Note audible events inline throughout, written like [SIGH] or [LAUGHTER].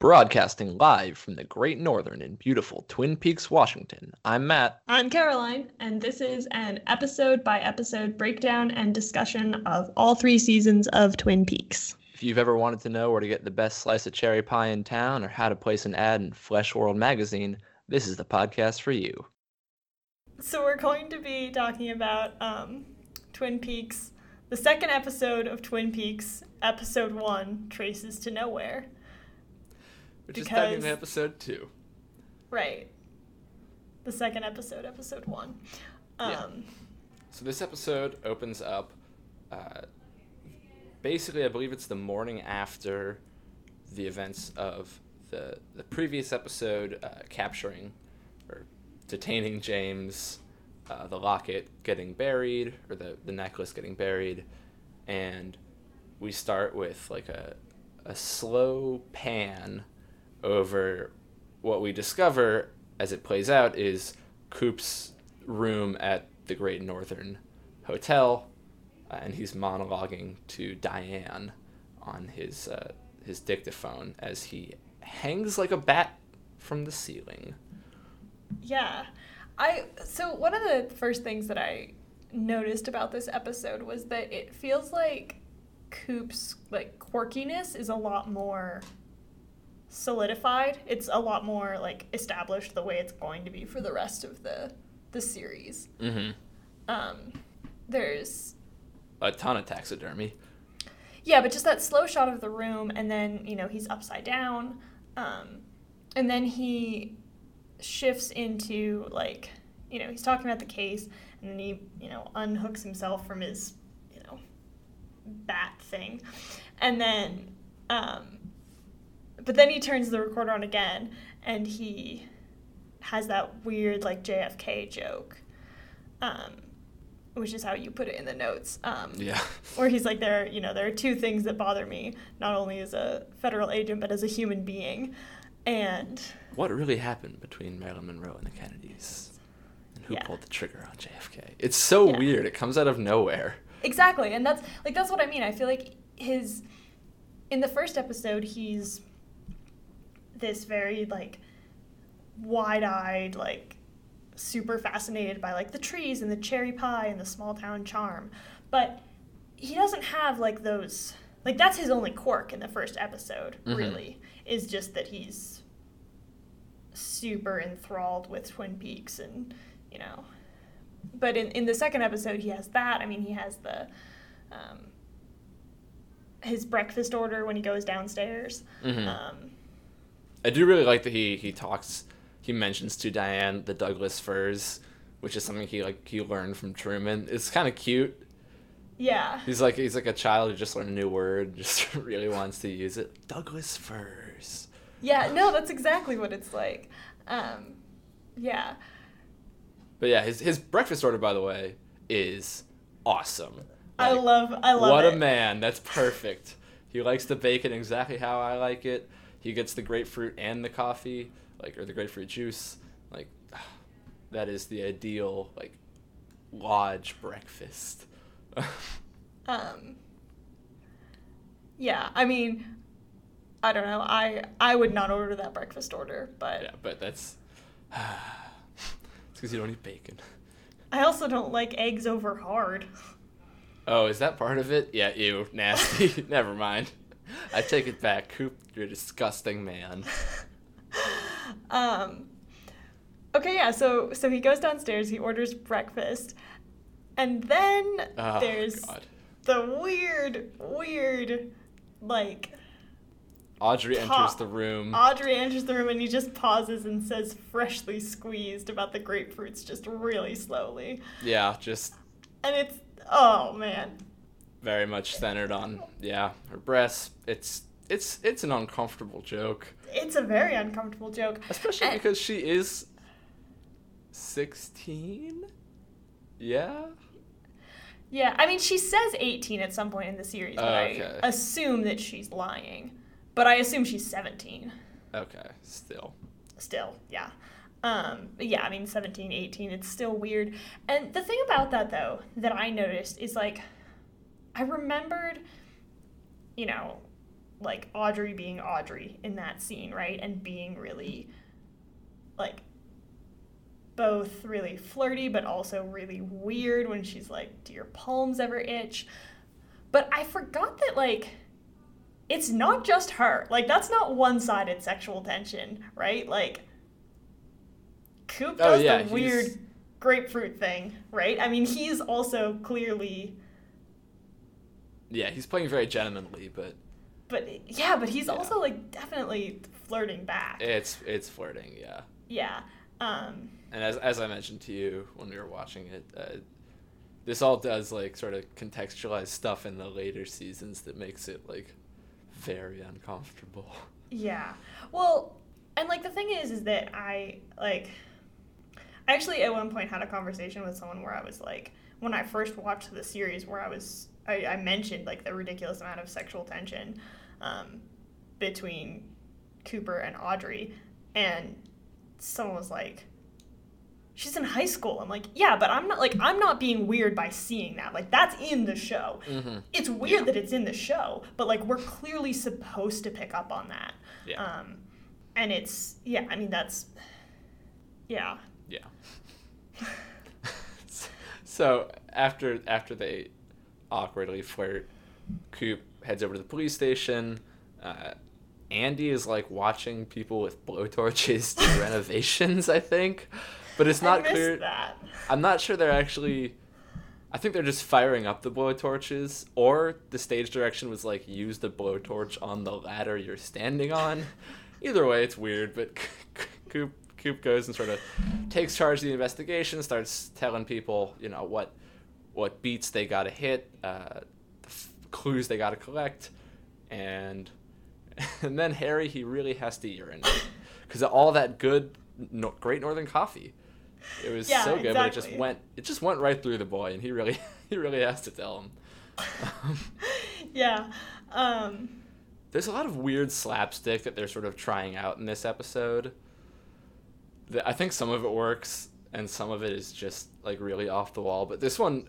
Broadcasting live from the Great Northern in beautiful Twin Peaks, Washington. I'm Matt. I'm Caroline, and this is an episode by episode breakdown and discussion of all three seasons of Twin Peaks. If you've ever wanted to know where to get the best slice of cherry pie in town or how to place an ad in Flesh World magazine, this is the podcast for you. So, we're going to be talking about um, Twin Peaks, the second episode of Twin Peaks, episode one Traces to Nowhere. Which is Because- technically episode two. Right. The second episode, episode one. Um, Yeah. So this episode opens up. Uh, basically, I believe it's the morning after the events of the the previous episode, uh, capturing or detaining James, uh, the locket getting buried or the the necklace getting buried, and we start with like a a slow pan over what we discover as it plays out is Coop's room at the Great Northern Hotel, uh, and he's monologuing to Diane on his uh, his dictaphone as he hangs like a bat from the ceiling. Yeah. I so one of the first things that I noticed about this episode was that it feels like Coop's like quirkiness is a lot more solidified. It's a lot more like established the way it's going to be for the rest of the the series. Mm-hmm. Um there's A ton of taxidermy. Yeah, but just that slow shot of the room, and then you know he's upside down, um, and then he shifts into like you know he's talking about the case, and then he you know unhooks himself from his you know bat thing, and then um, but then he turns the recorder on again, and he has that weird like JFK joke. Um, which is how you put it in the notes. Um, Yeah. where he's like there you know there are two things that bother me not only as a federal agent but as a human being and What really happened between Marilyn Monroe and the Kennedys? And who Yeah. pulled the trigger on JFK? It's so Yeah. weird. It comes out of nowhere. exactly and that's like that's what i mean i feel like his in the first episode he's this very like wide-eyed like super fascinated by like the trees and the cherry pie and the small town charm but he doesn't have like those like that's his only quirk in the first episode Mhm. really is just that he's super enthralled with twin peaks and you know but in, in the second episode he has that i mean he has the um, his breakfast order when he goes downstairs Mhm. um, I do really like that he he talks he mentions to Diane the Douglas firs, which is something he like he learned from Truman. It's kind of cute. yeah He's like he's like a child who just learned a new word, [LAUGHS] just really wants to use it. Douglas firs. yeah no that's exactly what it's like um, yeah But yeah, his his breakfast order by the way is awesome. i love i love what it a man. That's perfect. He likes the bacon exactly how I like it. He gets the grapefruit and the coffee, like or the grapefruit juice. Like [SIGHS] that is the ideal like lodge breakfast. [LAUGHS] um, yeah i mean i don't know i i would not order that breakfast order but yeah, but that's [SIGHS] it's because you don't eat bacon. i also don't like eggs over hard Oh, is that part of it? Yeah, ew, nasty. [LAUGHS] Never mind. I take it back. Coop, you're a disgusting man. [LAUGHS] um okay yeah so so he goes downstairs he orders breakfast and then Oh, there's God. the weird weird like Audrey Pa- enters the room. audrey enters the room and he just pauses and says freshly squeezed about the grapefruits just really slowly yeah, just and it's oh man very much centered on yeah her breasts. It's it's it's an uncomfortable joke, it's a very uncomfortable joke especially And- because she is sixteen. Yeah. yeah i mean she says 18 at some point in the series but Oh, okay. i assume that she's lying but i assume she's 17 Okay. Still. still yeah um yeah i mean 17 18 it's still weird and the thing about that though that i noticed is like i remembered you know like Audrey being Audrey in that scene, right? And being really like both really flirty but also really weird when she's like, "Do your palms ever itch?" But I forgot that like it's not just her. Like that's not one-sided sexual tension, right? Like Coop Oh, does yeah, the weird grapefruit thing, right? I mean, he's also clearly Yeah, he's playing very gentlemanly, but but yeah, but he's Yeah. also like definitely flirting back. it's it's flirting, yeah. yeah. Um And as as I mentioned to you when we were watching it, uh, this all does like sort of contextualize stuff in the later seasons that makes it like very uncomfortable. Yeah. Well, and like the thing is, is that I like. I actually at one point had a conversation with someone where I was like, when I first watched the series, where I was, I, I mentioned like the ridiculous amount of sexual tension um, between Cooper and Audrey, and someone was like, she's in high school. I'm like, yeah, but I'm not like I'm not being weird by seeing that. Like that's in the show. Mm-hmm. It's weird that it's in the show, but like we're clearly supposed to pick up on that. Yeah. Um, and it's yeah, I mean that's yeah. Yeah. [LAUGHS] [LAUGHS] so after after they awkwardly flirt, Coop heads over to the police station. Uh, Andy is like watching people with blowtorches do [LAUGHS] renovations, I think, but it's not clear. that. I'm not sure they're actually. I think they're just firing up the blowtorches, or the stage direction was like use the blowtorch on the ladder you're standing on. [LAUGHS] Either way, it's weird. But [LAUGHS] Coop Coop goes and sort of takes charge of the investigation, starts telling people, you know, what what beats they got to hit, uh, the f- clues they got to collect, and [LAUGHS] and then Harry he really has to urinate because all that good, no, great Northern coffee. It was Yeah, so good, but it just went it just went right through the boy, and he really [LAUGHS] he really has to tell him. [LAUGHS] yeah. Um, There's a lot of weird slapstick that they're sort of trying out in this episode. I think some of it works, and some of it is just like really off the wall. But this one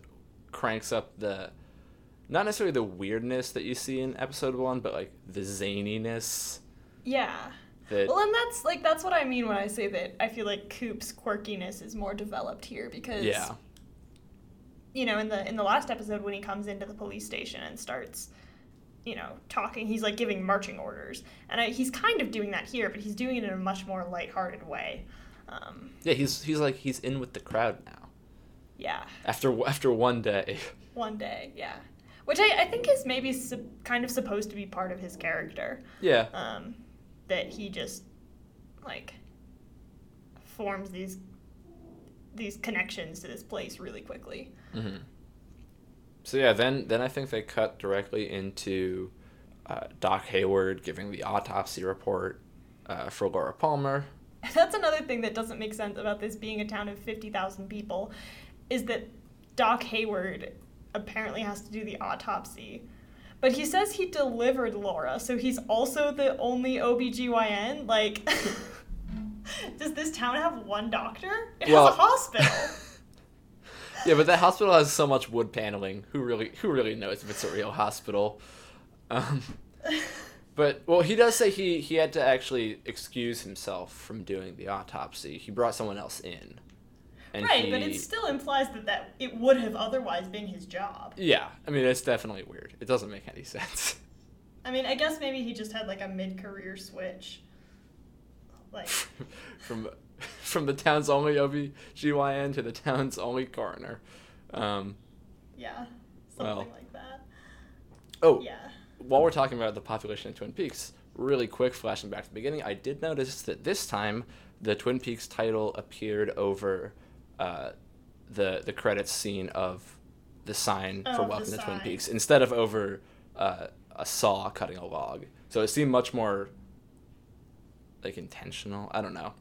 cranks up the not necessarily the weirdness that you see in episode one, but like the zaniness yeah. that Well, and that's like that's what I mean when I say that I feel like Coop's quirkiness is more developed here because yeah. you know in the in the last episode when he comes into the police station and starts you know talking he's like giving marching orders. And I, he's kind of doing that here but he's doing it in a much more lighthearted way. Um, yeah he's he's like he's in with the crowd now yeah. After after one day. [LAUGHS] one day yeah. Which I, I think is maybe kind of supposed to be part of his character. Yeah, um, that he just like forms these these connections to this place really quickly. Hmm So yeah, then then I think they cut directly into uh, Doc Hayward giving the autopsy report uh, for Laura Palmer. [LAUGHS] That's another thing that doesn't make sense about this being a town of 50,000 people is that Doc Hayward apparently has to do the autopsy. But he says he delivered Laura, so he's also the only OBGYN? Like, [LAUGHS] does this town have one doctor? It Well- has a [LAUGHS] hospital. Yeah, but that hospital has so much wood paneling. Who really who really knows if it's a real hospital? Um, [LAUGHS] but well, he does say he he had to actually excuse himself from doing the autopsy. He brought someone else in. And right, he, but it still implies that, that it would have otherwise been his job. Yeah, I mean it's definitely weird. It doesn't make any [LAUGHS] sense. I mean, I guess maybe he just had like a mid career switch. Like, [LAUGHS] from from the town's only OBGYN to the town's only coroner. Um, yeah, something Well. like that. oh, Yeah. while we're talking about the population of Twin Peaks, really quick flashing back to the beginning, I did notice that this time the Twin Peaks title appeared over uh, the the credits scene of the sign Oh, for Welcome to Twin. Peaks instead of over uh, a saw cutting a log. So it seemed much more like intentional. I don't know.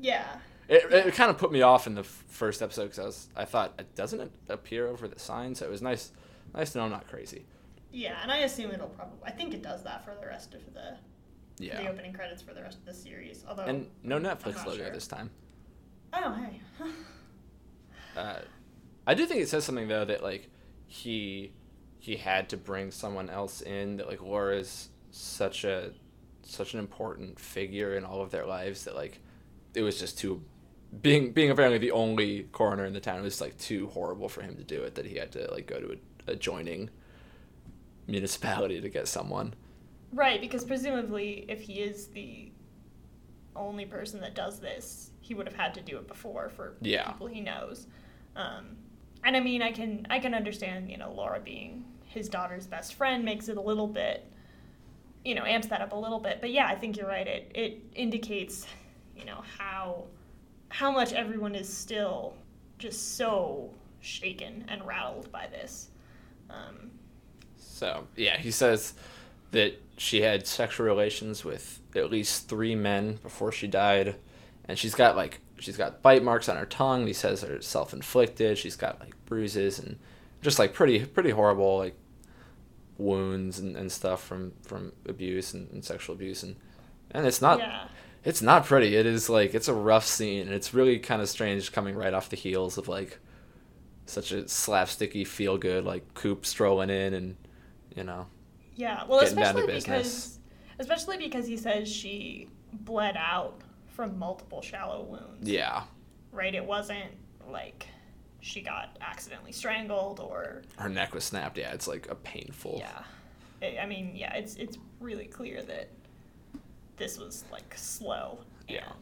Yeah. It, it kind of put me off in the f- first episode because I was I thought "Uh, doesn't it appear over the sign? So it was nice nice to know I'm not crazy. Yeah, and I assume it'll probably. I think it does that for the rest of the yeah. the opening credits for the rest of the series. Although. And no Netflix logo sure. this time. oh hey. [LAUGHS] Uh, I do think it says something though that like he he had to bring someone else in that like Laura's such a such an important figure in all of their lives that like it was just too being being apparently the only coroner in the town it was like too horrible for him to do it that he had to like go to a adjoining municipality to get someone. Right, because presumably if he is the only person that does this, he would have had to do it before for Yeah. people he knows. Um, and I mean, I can I can understand you know Laura being his daughter's best friend makes it a little bit, you know, amps that up a little bit. But yeah, I think you're right. It it indicates, you know, how how much everyone is still just so shaken and rattled by this. Um, So yeah, he says that she had sexual relations with at least three men before she died, and she's got like she's got bite marks on her tongue. He says they're self inflicted. She's got like bruises and just like pretty pretty horrible like wounds and, and stuff from from abuse and, and sexual abuse and and it's not yeah. it's not pretty. It is like it's a rough scene. and It's really kind of strange coming right off the heels of like such a slapsticky feel good like Coop strolling in and you know Yeah, well, getting down to especially business. because especially because he says she bled out from multiple shallow wounds. yeah Right? It wasn't like she got accidentally strangled or her neck was snapped. Yeah, it's like a painful. yeah. I- I mean, yeah, it's it's really clear that this was like slow and Yeah.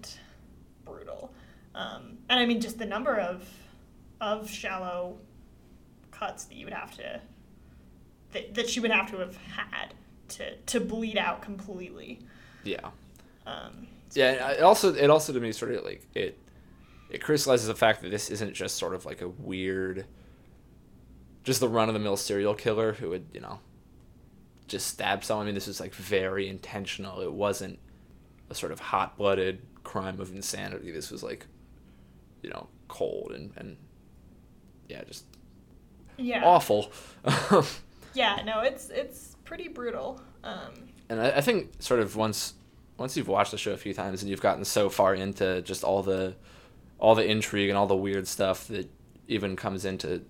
brutal. Um, and I mean, just the number of of shallow cuts that you would have to that, that she would have to have had to to bleed out completely. Yeah. Um, Yeah. It also it also to me sort of like it it crystallizes the fact that this isn't just sort of like a weird, just the run of the mill serial killer who would you know just stab someone. I mean, this was like very intentional. It wasn't a sort of hot blooded crime of insanity. This was like, you know, cold and and yeah, just yeah. awful. [LAUGHS] Yeah, no, it's it's pretty brutal. Um, and I, I think sort of once once you've watched the show a few times and you've gotten so far into just all the all the intrigue and all the weird stuff that even comes into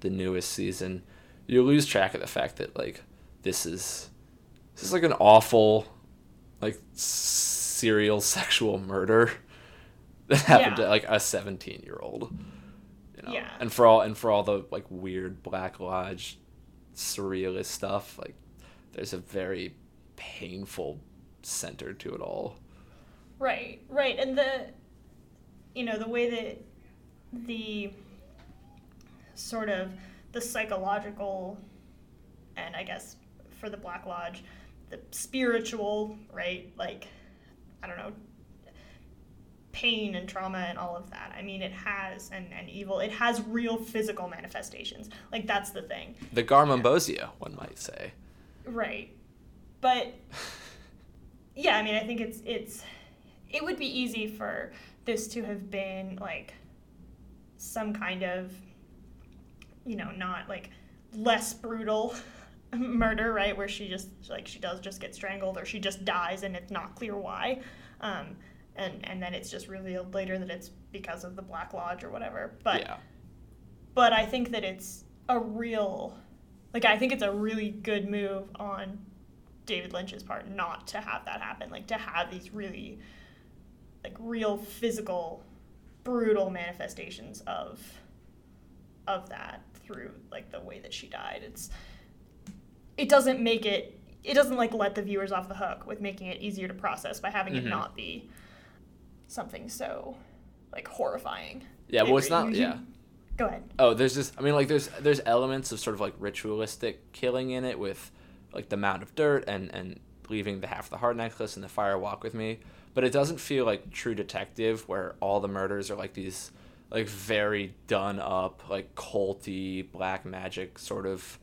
the newest season, you lose track of the fact that like this is this is like an awful like serial [LAUGHS] sexual murder that happened Yeah. to like a 17 year old you know Yeah. and for all and for all the like weird black lodge surrealist stuff like there's a very painful center to it all Right, right. And the you know, the way that the sort of the psychological and I guess for the Black Lodge, the spiritual, right? Like I don't know, pain and trauma and all of that. I mean, it has and, and evil, it has real physical manifestations. Like that's the thing. the garmonbozia one might say Right. But [LAUGHS] yeah, I mean, I think it's it's it would be easy for this to have been like some kind of you know, not like less brutal [LAUGHS] murder, right? Where she just like she does just get strangled or she just dies and it's not clear why. Um and and then it's just revealed later that it's because of the Black Lodge or whatever. But yeah but I think that it's a real, like I think it's a really good move on David Lynch's part not to have that happen, like to have these really, like real physical, brutal manifestations of, of that through like the way that she died. It's, it doesn't make it, it doesn't like let the viewers off the hook with making it easier to process by having Mhm. it not be something so like horrifying. yeah well it's not you- yeah Go ahead. Oh, there's just I mean like there's there's elements of sort of like ritualistic killing in it with like the mound of dirt and and leaving the half the heart necklace and the fire walk with me, but it doesn't feel like True Detective where all the murders are like these like very done up like culty black magic sort of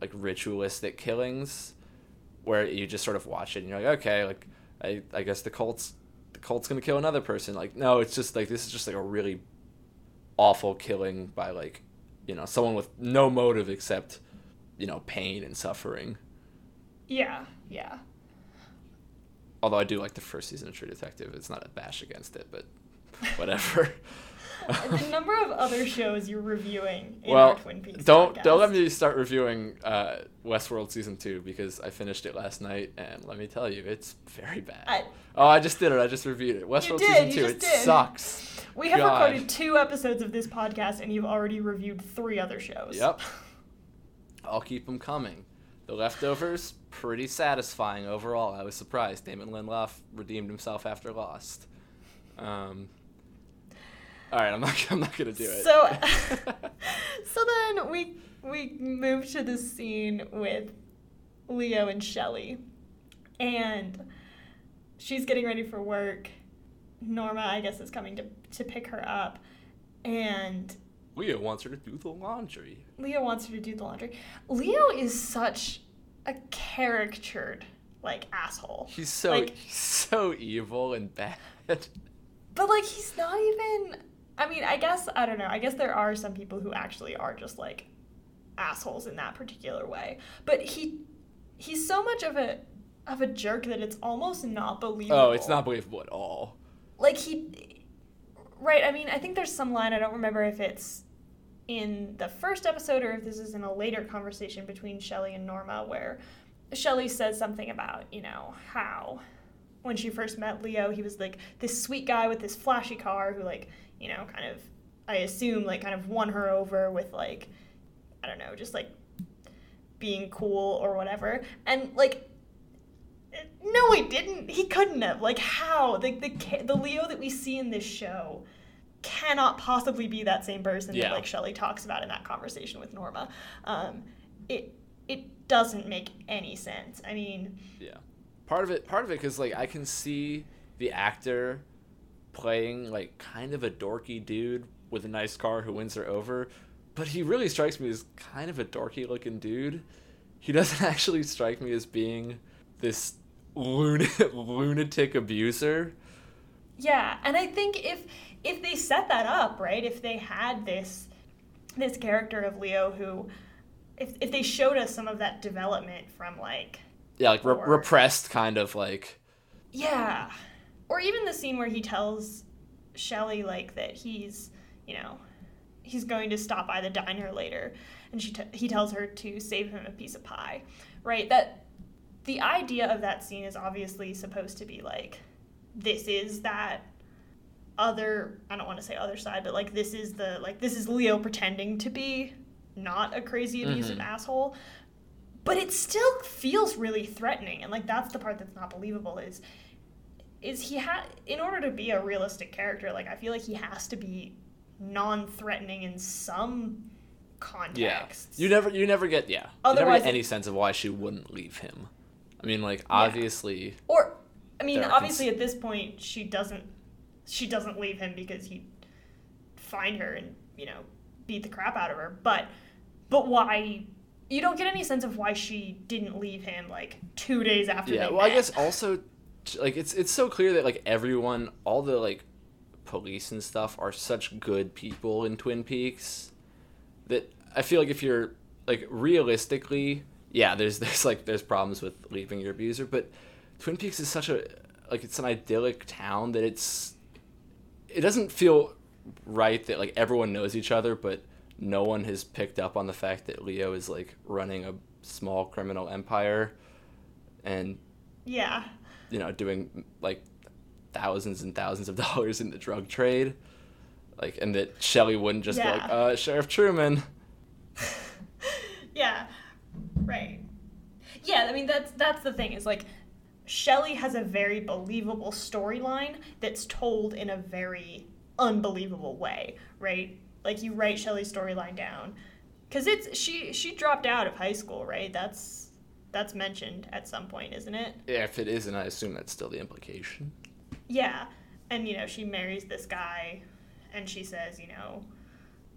like ritualistic killings where you just sort of watch it and you're like okay like I I guess the cult's the cult's gonna kill another person. Like no it's just like this is just like a really awful killing by like you know someone with no motive except you know pain and suffering Yeah, yeah. although i do like the first season of true detective it's not a bash against it but whatever [LAUGHS] the number of other shows you're reviewing in well, our Twin Peaks don't podcast. don't let me start reviewing uh, Westworld season two because I finished it last night and let me tell you, it's very bad. I- oh, I just did it. I just reviewed it. Westworld did, season two. It did. sucks. We have God. recorded two episodes of this podcast, and you've already reviewed three other shows. Yep. I'll keep them coming. The leftovers, pretty satisfying overall. I was surprised. Damon Lindelof redeemed himself after Lost. Um, all right, I'm not. [LAUGHS] I'm not gonna do it. So, [LAUGHS] so then we we move to the scene with Leo and Shelly, and she's getting ready for work. Norma, I guess, is coming to to pick her up, and Leo wants her to do the laundry. Leo wants her to do the laundry. Leo is such a caricatured like asshole. He's so Like- he's so evil and bad. [LAUGHS] But like he's not even I mean, I guess I don't know. I guess there are some people who actually are just like assholes in that particular way. But he he's so much of a of a jerk that it's almost not believable. Oh, it's not believable at all. like he right i mean i think there's some line i don't remember if it's in the first episode or if this is in a later conversation between Shelly and Norma where Shelly says something about, you know, how when she first met Leo, he was like this sweet guy with this flashy car who like, you know, kind of I assume like kind of won her over with like I don't know, just like being cool or whatever. And like no, he didn't. He couldn't have. Like, how? The, the, the Leo that we see in this show cannot possibly be that same person Yeah. that, like, Shelly talks about in that conversation with Norma. Um, it, it doesn't make any sense. I mean, Yeah. Part of it, part of it, because like I can see the actor playing like kind of a dorky dude with a nice car who wins her over, but he really strikes me as kind of a dorky looking dude. He doesn't [LAUGHS] actually strike me as being this lunatic, [LAUGHS] lunatic abuser. Yeah, and I think if if they set that up, right, if they had this this character of Leo who if if they showed us some of that development from like Yeah, like re- repressed kind of like. Yeah. Or even the scene where he tells Shelly like that he's, you know, he's going to stop by the diner later and she t- he tells her to save him a piece of pie. Right? That the idea of that scene is obviously supposed to be like this is that other I don't want to say other side, but like this is the like this is Leo pretending to be not a crazy abusive Mhm. asshole. But it still feels really threatening and like that's the part that's not believable is is he had in order to be a realistic character, like I feel like he has to be non-threatening in some context. Yeah. You never, you never get, yeah. you never Otherwise get any sense of why she wouldn't leave him. I mean, like obviously, Or I mean, obviously cons- at this point she doesn't she doesn't leave him because he'd find her and, you know, beat the crap out of her. But but why you don't get any sense of why she didn't leave him like two days after yeah. Well, I guess also, like it's it's so clear that like everyone, all the like police and stuff are such good people in Twin Peaks that I feel like if you're like realistically, yeah, there's [LAUGHS] there's like there's problems with leaving your abuser, but Twin Peaks is such a like it's an idyllic town that it's it doesn't feel right that like everyone knows each other, but no one has picked up on the fact that Leo is like running a small criminal empire and Yeah. you know doing like thousands and thousands of [LAUGHS] dollars in the drug trade like and that Shelly wouldn't just be like uh Sheriff Truman [LAUGHS] yeah. Right. Yeah, I mean that's that's the thing is like Shelly has a very believable storyline that's told in a very unbelievable way, right? Like you write Shelly's storyline down cuz it's she she dropped out of high school, right? That's that's mentioned at some point, isn't it? yeah if it isn't I assume that's still the implication Yeah. And you know, she marries this guy and she says, you know,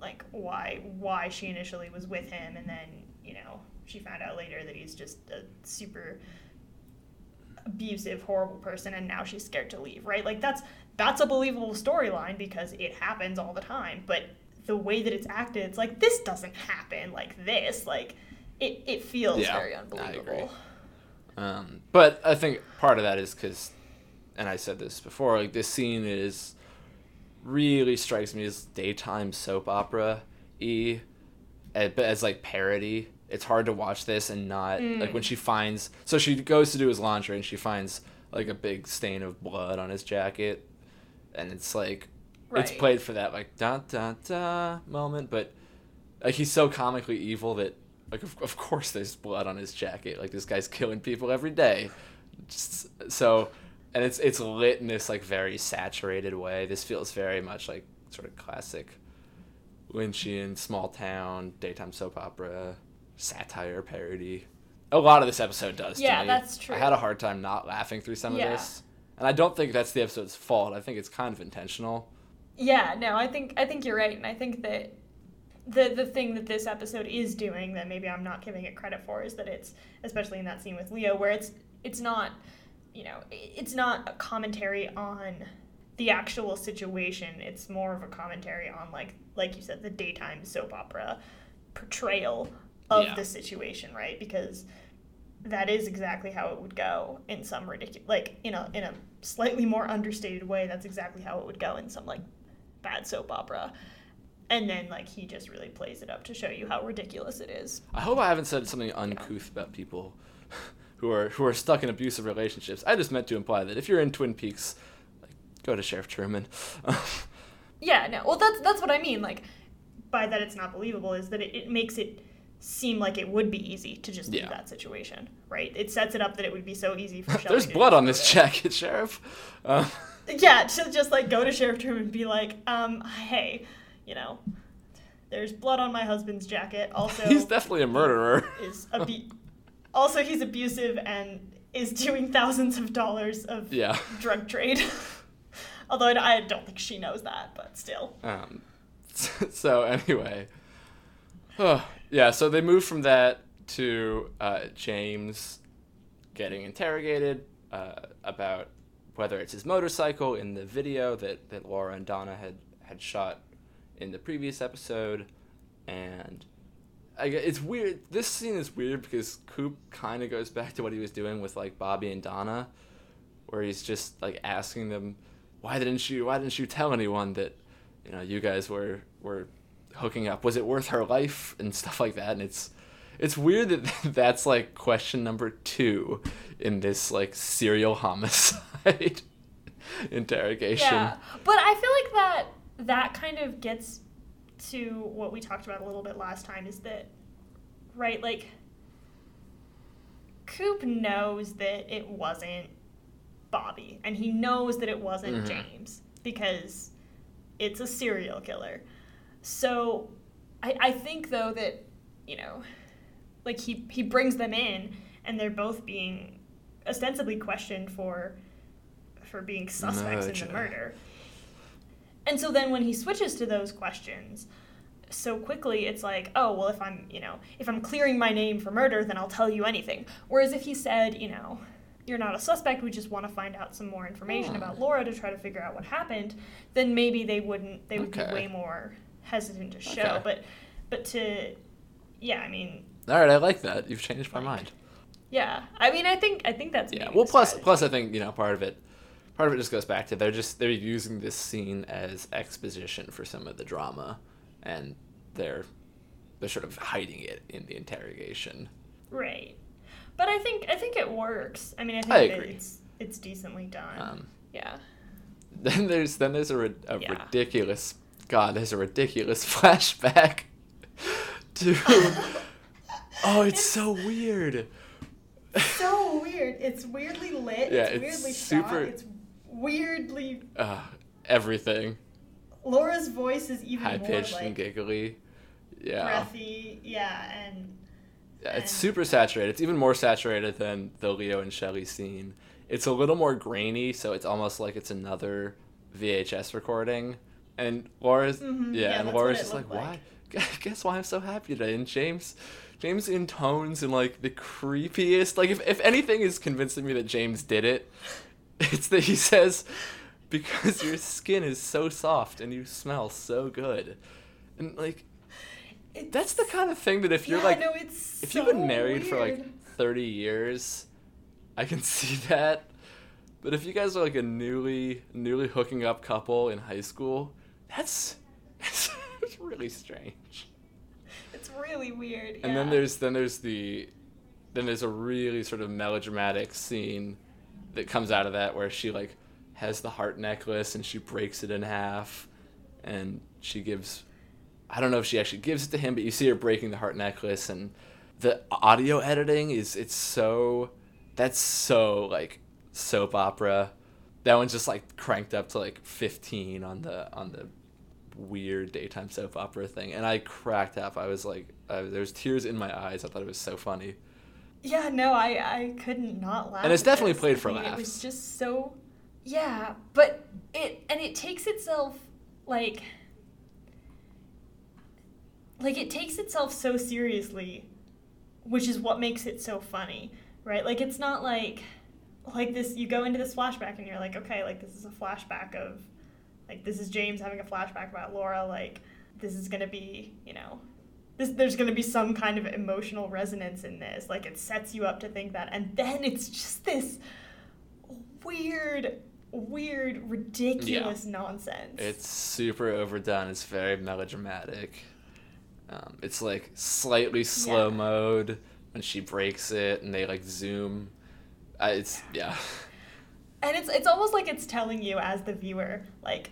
like why why she initially was with him and then, you know, she found out later that he's just a super abusive, horrible person and now she's scared to leave, right? Like that's that's a believable storyline because it happens all the time, but the way that it's acted, it's like this doesn't happen like this. Like it, it feels Yeah, very unbelievable. um but I think part of that is cuz and I said this before like this scene is really strikes me as daytime soap opera e, but as like parody. It's hard to watch this and not like when mm. she finds. So she goes to do his laundry and she finds like a big stain of blood on his jacket, and it's like it's played for that like da da da moment, but like he's so comically evil that like of, of course there's blood on his jacket. Like this guy's killing people every day. Just, so and it's it's lit in this like very saturated way. This feels very much like sort of classic Lynchian small town daytime soap opera satire parody. A lot of this episode does. Yeah, that's true. I had a hard time not laughing through some Yeah. of this, and I don't think that's the episode's fault. I think it's kind of intentional. Yeah, no, I think I think you're right, and I think that the the thing that this episode is doing that maybe I'm not giving it credit for is that it's especially in that scene with Leo where it's it's not you know it's not a commentary on the actual situation. It's more of a commentary on like like you said the daytime soap opera portrayal of Yeah. the situation, right? Because that is exactly how it would go in some ridiculous like in a in a slightly more understated way that's exactly how it would go in some like bad soap opera and then like he just really plays it up to show you how ridiculous it is I hope I haven't said something uncouth about people [LAUGHS] who are who are stuck in abusive relationships. I just meant to imply that if you're in Twin Peaks, like, go to Sheriff Truman. [LAUGHS] yeah no well that's that's what i mean like by that it's not believable is that it, it makes it seem like it would be easy to just leave Yeah. that situation right it sets it up that it would be so easy for Shelly [LAUGHS] There's blood on this to- jacket, Sheriff. Uh, [LAUGHS] yeah to just like go to sheriff truman and be like um hey you know there's blood on my husband's jacket [LAUGHS] also he's definitely a murderer. is abu- also he's abusive and is doing thousands of dollars of Yeah. drug trade. Although I I don't think she knows that, but still. Um, so anyway, [SIGHS] yeah. So they move from that to uh, James getting interrogated uh, about whether it's his motorcycle in the video that, that Laura and Donna had had shot in the previous episode, and I, it's weird. This scene is weird because Coop kind of goes back to what he was doing with like Bobby and Donna, where he's just like asking them, "Why didn't you? Why didn't you tell anyone that you know you guys were were hooking up? Was it worth her life and stuff like that?" And it's it's weird that [LAUGHS] that's like question number two in this like serial homicide [LAUGHS] interrogation. Yeah, but I feel like that that kind of gets to what we talked about a little bit last time is that right like Coop knows that it wasn't Bobby and he knows that it wasn't Mhm. James because it's a serial killer. So I, I think though that you know like he he brings them in and they're both being ostensibly questioned for for being suspects in the murder. And so then when he switches to those questions so quickly it's like, oh, well if I'm, you know, if I'm clearing my name for murder, then I'll tell you anything. Whereas if he said, you know, you're not a suspect, we just want to find out some more information Hmm. about Laura to try to figure out what happened, then maybe they wouldn't they would Okay. be way more hesitant to show. Okay. But but to yeah, I mean, All right, I like that. You've changed my mind. yeah. I mean I think I think that's Yeah. Well, plus strategy. plus I think you know part of it part of it just goes back to they're just they're using this scene as exposition for some of the drama, and they're they're sort of hiding it in the interrogation. Right. But I think I think it works. I mean, I think I it's it's decently done. Um, yeah. [LAUGHS] then there's then there's a, a Yeah. ridiculous God. There's a ridiculous [LAUGHS] flashback to. oh, it's, It's- so weird. so weird. It's weirdly lit. Yeah, it's, it's weirdly super- shot. It's weirdly. Uh, everything Laura's voice is even high pitched like and giggly. Yeah. breathy. Yeah, and Yeah, it's and- super saturated. It's even more saturated than the Leo and Shelly scene. It's a little more grainy, so it's almost like it's another VHS recording. And Laura's Mhm, yeah, yeah, and Laura's just like, looked why? [LAUGHS] Guess why I'm so happy today? And James, James intones in like the creepiest. Like if if anything is convincing me that James did it, [LAUGHS] it's that he says, because your skin is so soft and you smell so good, and like it's, that's the kind of thing that if you're yeah, like no, it's if so you've been married for like 30 years, I can [LAUGHS] see that. But if you guys are like a newly newly hooking up couple in high school, that's [LAUGHS] that's really strange. It's really weird. And then there's then there's the then there's a really sort of melodramatic scene that comes out of that where she like has the heart necklace and she breaks it in half and she gives I don't know if she actually gives it to him, but you see her breaking the heart necklace and the audio editing is it's so that's so like soap opera. That one's just like cranked up to like 15 on the on the weird daytime soap opera thing, and I cracked up. I was like, uh, there was tears in my eyes. I thought it was so funny. Yeah, no, I I couldn't not laugh. And it's definitely this. played I for mean, It laughs. was just so, yeah, but it and it takes itself like like it takes itself so seriously, which is what makes it so funny, right? Like it's not like like this. You go into this flashback and you're like, okay, like this is a flashback of like this is James having a flashback about Laura. Like this is gonna be, you know, this, there's going to be some kind of emotional resonance in this. Like it sets you up to think that, and then it's just this weird, weird, ridiculous nonsense. It's super overdone. It's very melodramatic. Um, it's like slightly slow Yeah. mode when she breaks it, and they like zoom. Uh, it's yeah. and it's it's almost like it's telling you as the viewer, like,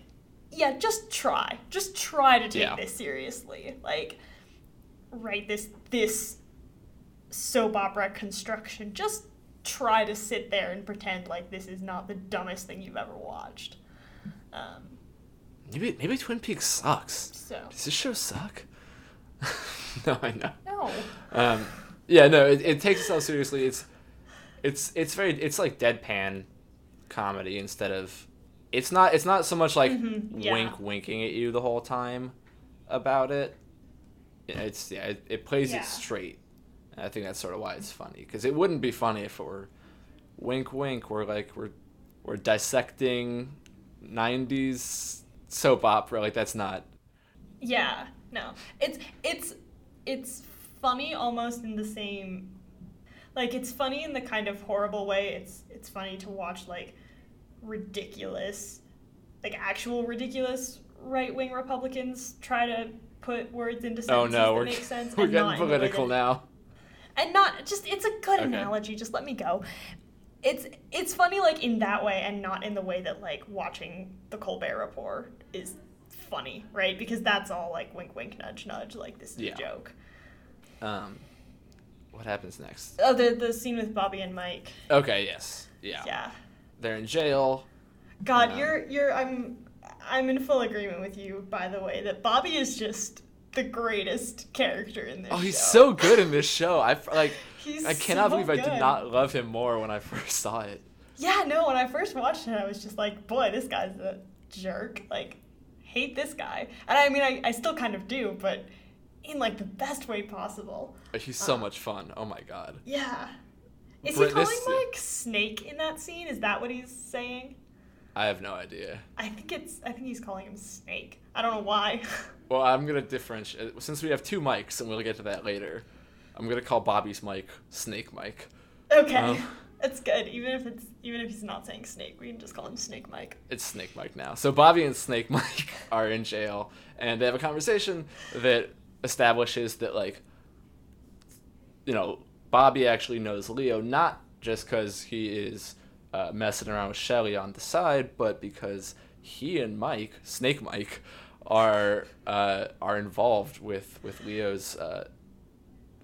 yeah, just try, just try to take Yeah. this seriously. Like, write this this soap opera construction. Just try to sit there and pretend like this is not the dumbest thing you've ever watched. Um, Maybe maybe Twin Peaks sucks. so Does this show suck? [LAUGHS] no, I know. no. Um, yeah, no, it, it takes itself seriously. It's it's it's very it's like deadpan comedy instead of it's not it's not so much like Mhm, yeah. wink winking at you the whole time about it. It's yeah, it, it plays Yeah. it straight. And I think that's sort of why it's funny because it wouldn't be funny if it were wink wink. We're like we're we're dissecting '90s soap opera. Like that's not Yeah, no. It's it's it's funny almost in the same like it's funny in the kind of horrible way. It's it's funny to watch like ridiculous like actual ridiculous right-wing Republicans try to put words into sentences oh no that we're make sense [LAUGHS] we're and not getting in political now. and not just it's a good Okay. analogy just let me go it's it's funny like in that way and not in the way that like watching the colbert report is funny right because that's all like wink wink nudge nudge like this is Yeah. a joke Um, what happens next? oh the the scene with bobby and mike Okay, yes, yeah, yeah they're in jail. god Yeah. you're you're i'm i'm in full agreement with you by the way that bobby is just the greatest character in this Oh, he's show. so good in this show. I like. [LAUGHS] He's I cannot so believe I did not love him more when I [LAUGHS] first saw it. Yeah, no, when I first watched it, I was just like, boy, this guy's a jerk. Like, hate this guy. And I mean, I, I still kind of do, but in like the best way possible. He's so Uh. much fun. Oh my god. Yeah. Is he calling this- Mike Snake in that scene? Is that what he's saying? I have no idea. I think it's. I think he's calling him Snake. I don't know why. [LAUGHS] Well, I'm gonna differentiate since we have two mics, and we'll get to that later. I'm gonna call Bobby's mic Snake Mike. okay, Um. [LAUGHS] that's good. Even if it's even if he's not saying Snake, we can just call him Snake Mike. It's Snake Mike now. So Bobby and Snake [LAUGHS] Mike are in jail, and they have a conversation that establishes that like, you know, Bobby actually knows Leo not just because he is uh, messing around with Shelly on the side, but because he and Mike, Snake Mike, are uh, are involved with with Leo's uh,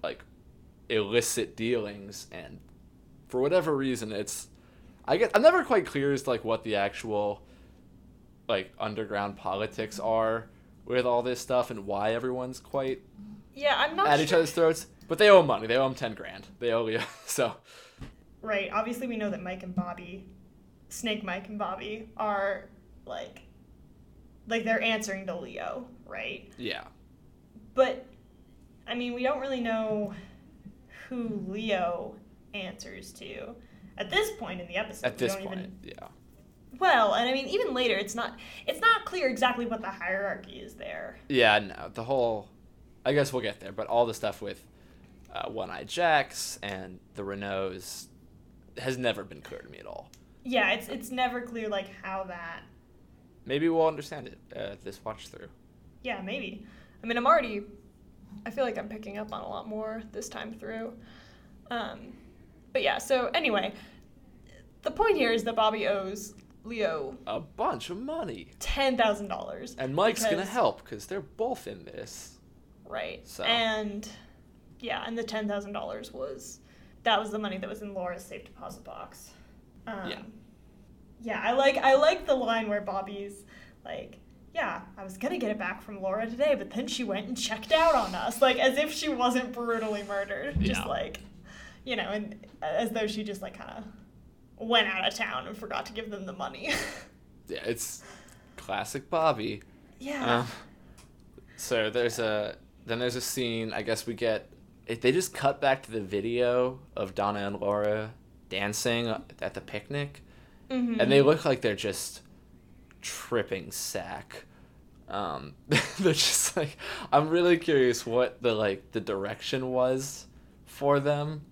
like illicit dealings, and for whatever reason, it's I get I'm never quite clear as to like what the actual like underground politics are with all this stuff and why everyone's quite Yeah, I'm not at sure. each other's throats. But they owe him money. They owe him ten grand. They owe Leo. [LAUGHS] So Right. Obviously, we know that Mike and Bobby, Snake Mike and Bobby, are like, like they're answering to Leo, right? yeah, But, I mean, we don't really know who Leo answers to at this point in the episode. at this point, even- yeah. well, and I mean, even later, it's not it's not clear exactly what the hierarchy is there. Yeah, no, the whole. I guess we'll get there, but all the stuff with uh, One Eye Jacks and the Renaults has never been clear to me at all. yeah, it's it's never clear like how that. Maybe we'll understand it uh, this watch through. Yeah, maybe. I mean, I'm already. I feel like I'm picking up on a lot more this time through. Um, but yeah. So anyway, the point here is that Bobby owes Leo A bunch of money. ten thousand dollars. And Mike's gonna help because they're both in this. Right. So- And yeah, and the ten thousand dollars was that was the money that was in Laura's safe deposit box. Um, Yeah. Yeah, I like I like the line where Bobby's like, "Yeah, I was gonna get it back from Laura today, but then she went and checked out on us, like as if she wasn't brutally murdered, just Yeah. like, you know, and as though she just like kind of went out of town and forgot to give them the money." [LAUGHS] Yeah, it's classic Bobby. yeah. Um, so there's a then there's a scene. I guess we get it, they just cut back to the video of Donna and Laura dancing at the picnic, Mhm. and they look like they're just tripping sack. Um, [LAUGHS] they're just like I'm really curious what the like the direction was for them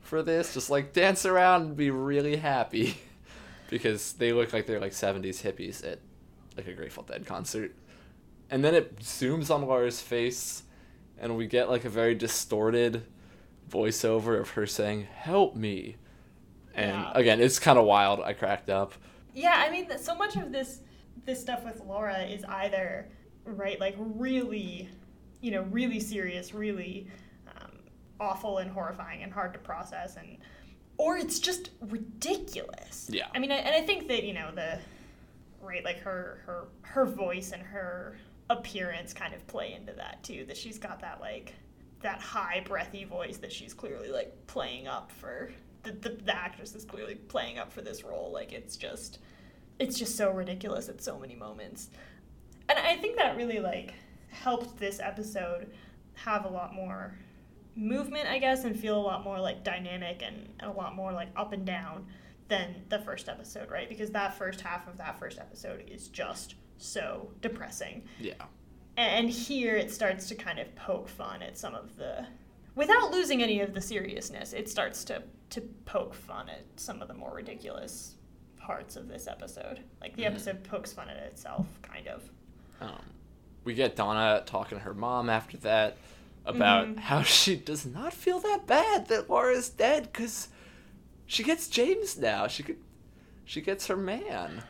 for this. Just like dance around and be really happy [LAUGHS] because they look like they're like 70s hippies at like a Grateful Dead concert. And then it zooms on Laura's face and we get like a very distorted voiceover of her saying, "Help me." And Yeah. again, it's kind of wild. I cracked up. Yeah, I mean, so much of this this stuff with Laura is either right, like really, you know, really serious, really um, awful and horrifying and hard to process, and or it's just ridiculous. Yeah. I mean, I, and I think that you know the right, like her her her voice and her appearance kind of play into that too. That she's got that like that high breathy voice that she's clearly like playing up for. The, the, the actress is clearly playing up for this role. Like it's just it's just so ridiculous at so many moments. And i think that really like helped this episode have a lot more movement i guess and feel a lot more like dynamic and, and a lot more like up and down than the first episode right? Because that first half of that first episode is just so depressing Yeah. and here it starts to kind of poke fun at some of the without losing any of the seriousness it starts to to poke fun at some of the more ridiculous parts of this episode like the Mhm. episode pokes fun at itself kind of Um, we get Donna talking to her mom after that about Mhm. how [LAUGHS] she does not feel that bad that Laura's dead because she gets James now. She could, she gets her man,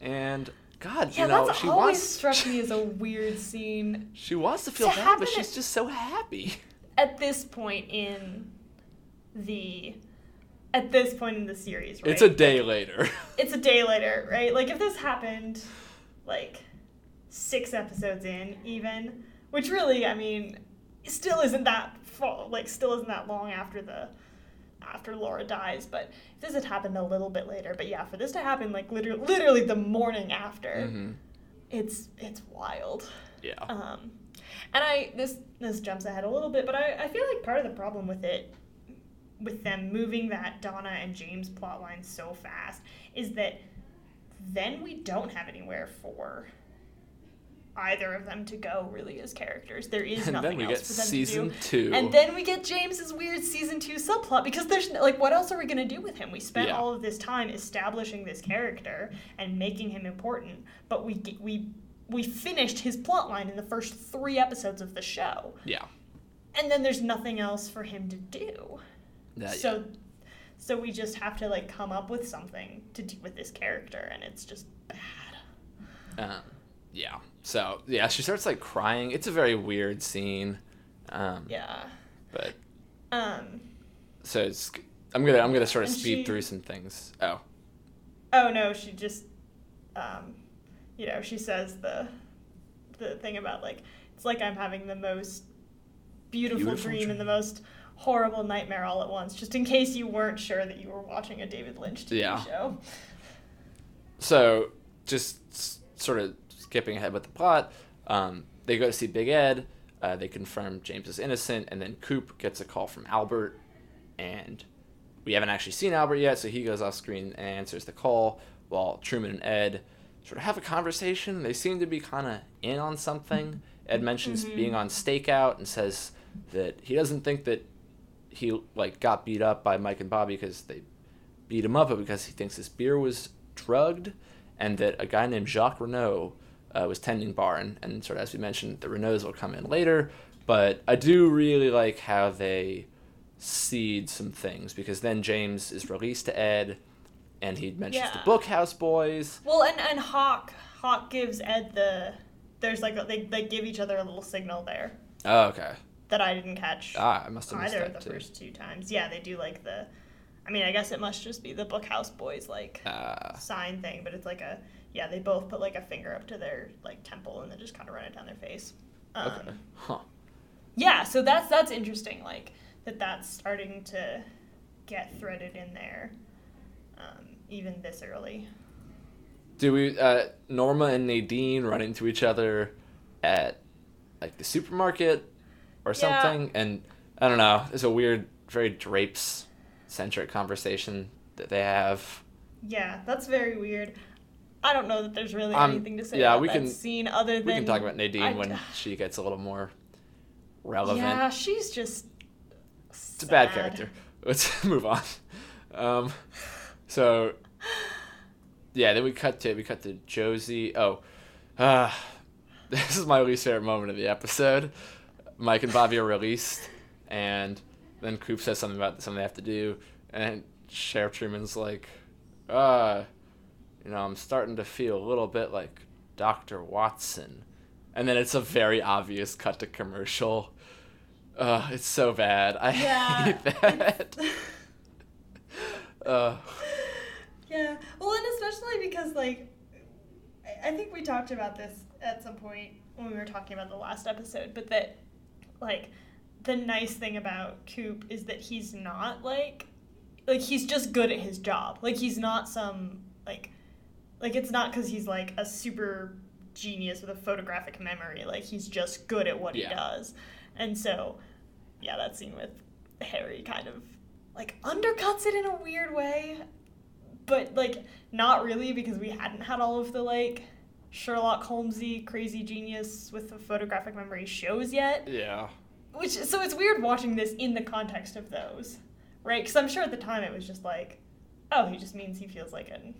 and God, yeah you know, that's she always wants struck [LAUGHS] me as a weird scene she wants to feel To bad, but she's just so happy. at this point in the at this point in the series right It's a day later. [LAUGHS] it's a day later, right? Like if this happened like six episodes in, even, which really, I mean, still isn't that far, like still isn't that long after the after Laura dies. But if this had happened a little bit later, but yeah, for this to happen like literally, literally the morning after, hmm it's it's wild. Yeah. Um, and I this this jumps ahead a little bit, but I, I feel like part of the problem with it, with them moving that Donna and James plot line so fast, is that then we don't have anywhere for either of them to go really as characters. There is and nothing then we else get for them season to do. two. And then we get James's weird season two subplot because there's like, what else are we gonna do with him? We spent Yeah. all of this time establishing this character and making him important, but we we we finished his plot line in the first three episodes of the show, yeah. and then there's nothing else for him to do. That- so, so we just have to like come up with something to do with this character, and it's just bad. Um, yeah. So yeah, she starts like crying. It's a very weird scene. Um, Yeah. But Um. so it's I'm gonna I'm gonna sort of speed she- through some things. Oh. Oh no, she just, um, you know, she says the, the thing about like it's like I'm having the most beautiful, Beautiful dream, dream. and the most horrible nightmare all at once. Just in case you weren't sure that you were watching a David Lynch TV Yeah. show. So just s- sort of skipping ahead with the plot, um, they go to see Big Ed. Uh, they confirm James is innocent, and then Coop gets a call from Albert, and we haven't actually seen Albert yet, so he goes off screen and answers the call, while Truman and Ed sort of have a conversation. They seem to be kind of in on something. Ed mentions Mhm. being on stakeout and says that he doesn't think that he like got beat up by Mike and Bobby because they beat him up, but because he thinks his beer was drugged, and that a guy named Jacques Renault uh, was tending bar, and, and sort of as we mentioned, the Renaults will come in later. But I do really like how they seed some things because then James is released to Ed, and he mentions Yeah. the Bookhouse Boys. Well, and and Hawk Hawk gives Ed the there's like a, they they give each other a little signal there Oh, okay. that I didn't catch Ah, I must have missed either of the too. first two times. Yeah, they do like the. I mean, I guess it must just be the Bookhouse Boys like Ah, sign thing, but it's like a yeah. They both put like a finger up to their like temple and then just kind of run it down their face. Um, okay. Huh. Yeah, so that's that's interesting. Like that that's starting to get threaded in there, um, even this early. Do we uh, Norma and Nadine run into each other at like the supermarket or Yeah. something? And I don't know. It's a weird, very drapes centric conversation that they have. Yeah, that's very weird. I don't know that there's really Um, anything to say yeah, about we that can- scene other than We can talk about Nadine I- when [SIGHS] she gets a little more relevant. Yeah, she's just. It's a bad character. [LAUGHS] Let's move on. Um, so yeah, then we cut to we cut to Josie. Oh, uh, [LAUGHS] this is my least favorite moment of the episode. Mike and Bobby are released, and then Coop says something about something they have to do, and Sheriff Truman's like, uh, you know, I'm starting to feel a little bit like Doctor Watson, and then it's a very obvious cut to commercial. Uh, it's so bad. I Yeah, hate that. [LAUGHS] [LAUGHS] uh, Yeah, well, and especially because like, I- I think we talked about this at some point when we were talking about the last episode, but that like the nice thing about Coop is that he's not like like he's just good at his job. Like he's not some like like it's not because he's like a super genius with a photographic memory. Like he's just good at what Yeah. he does, and so yeah, that scene with Harry kind of like undercuts it in a weird way, but like not really because we hadn't had all of the like Sherlock Holmesy crazy genius with a photographic memory shows yet. yeah. Which so it's weird watching this in the context of those, right? Because I'm sure at the time it was just like, oh, he just means he feels like an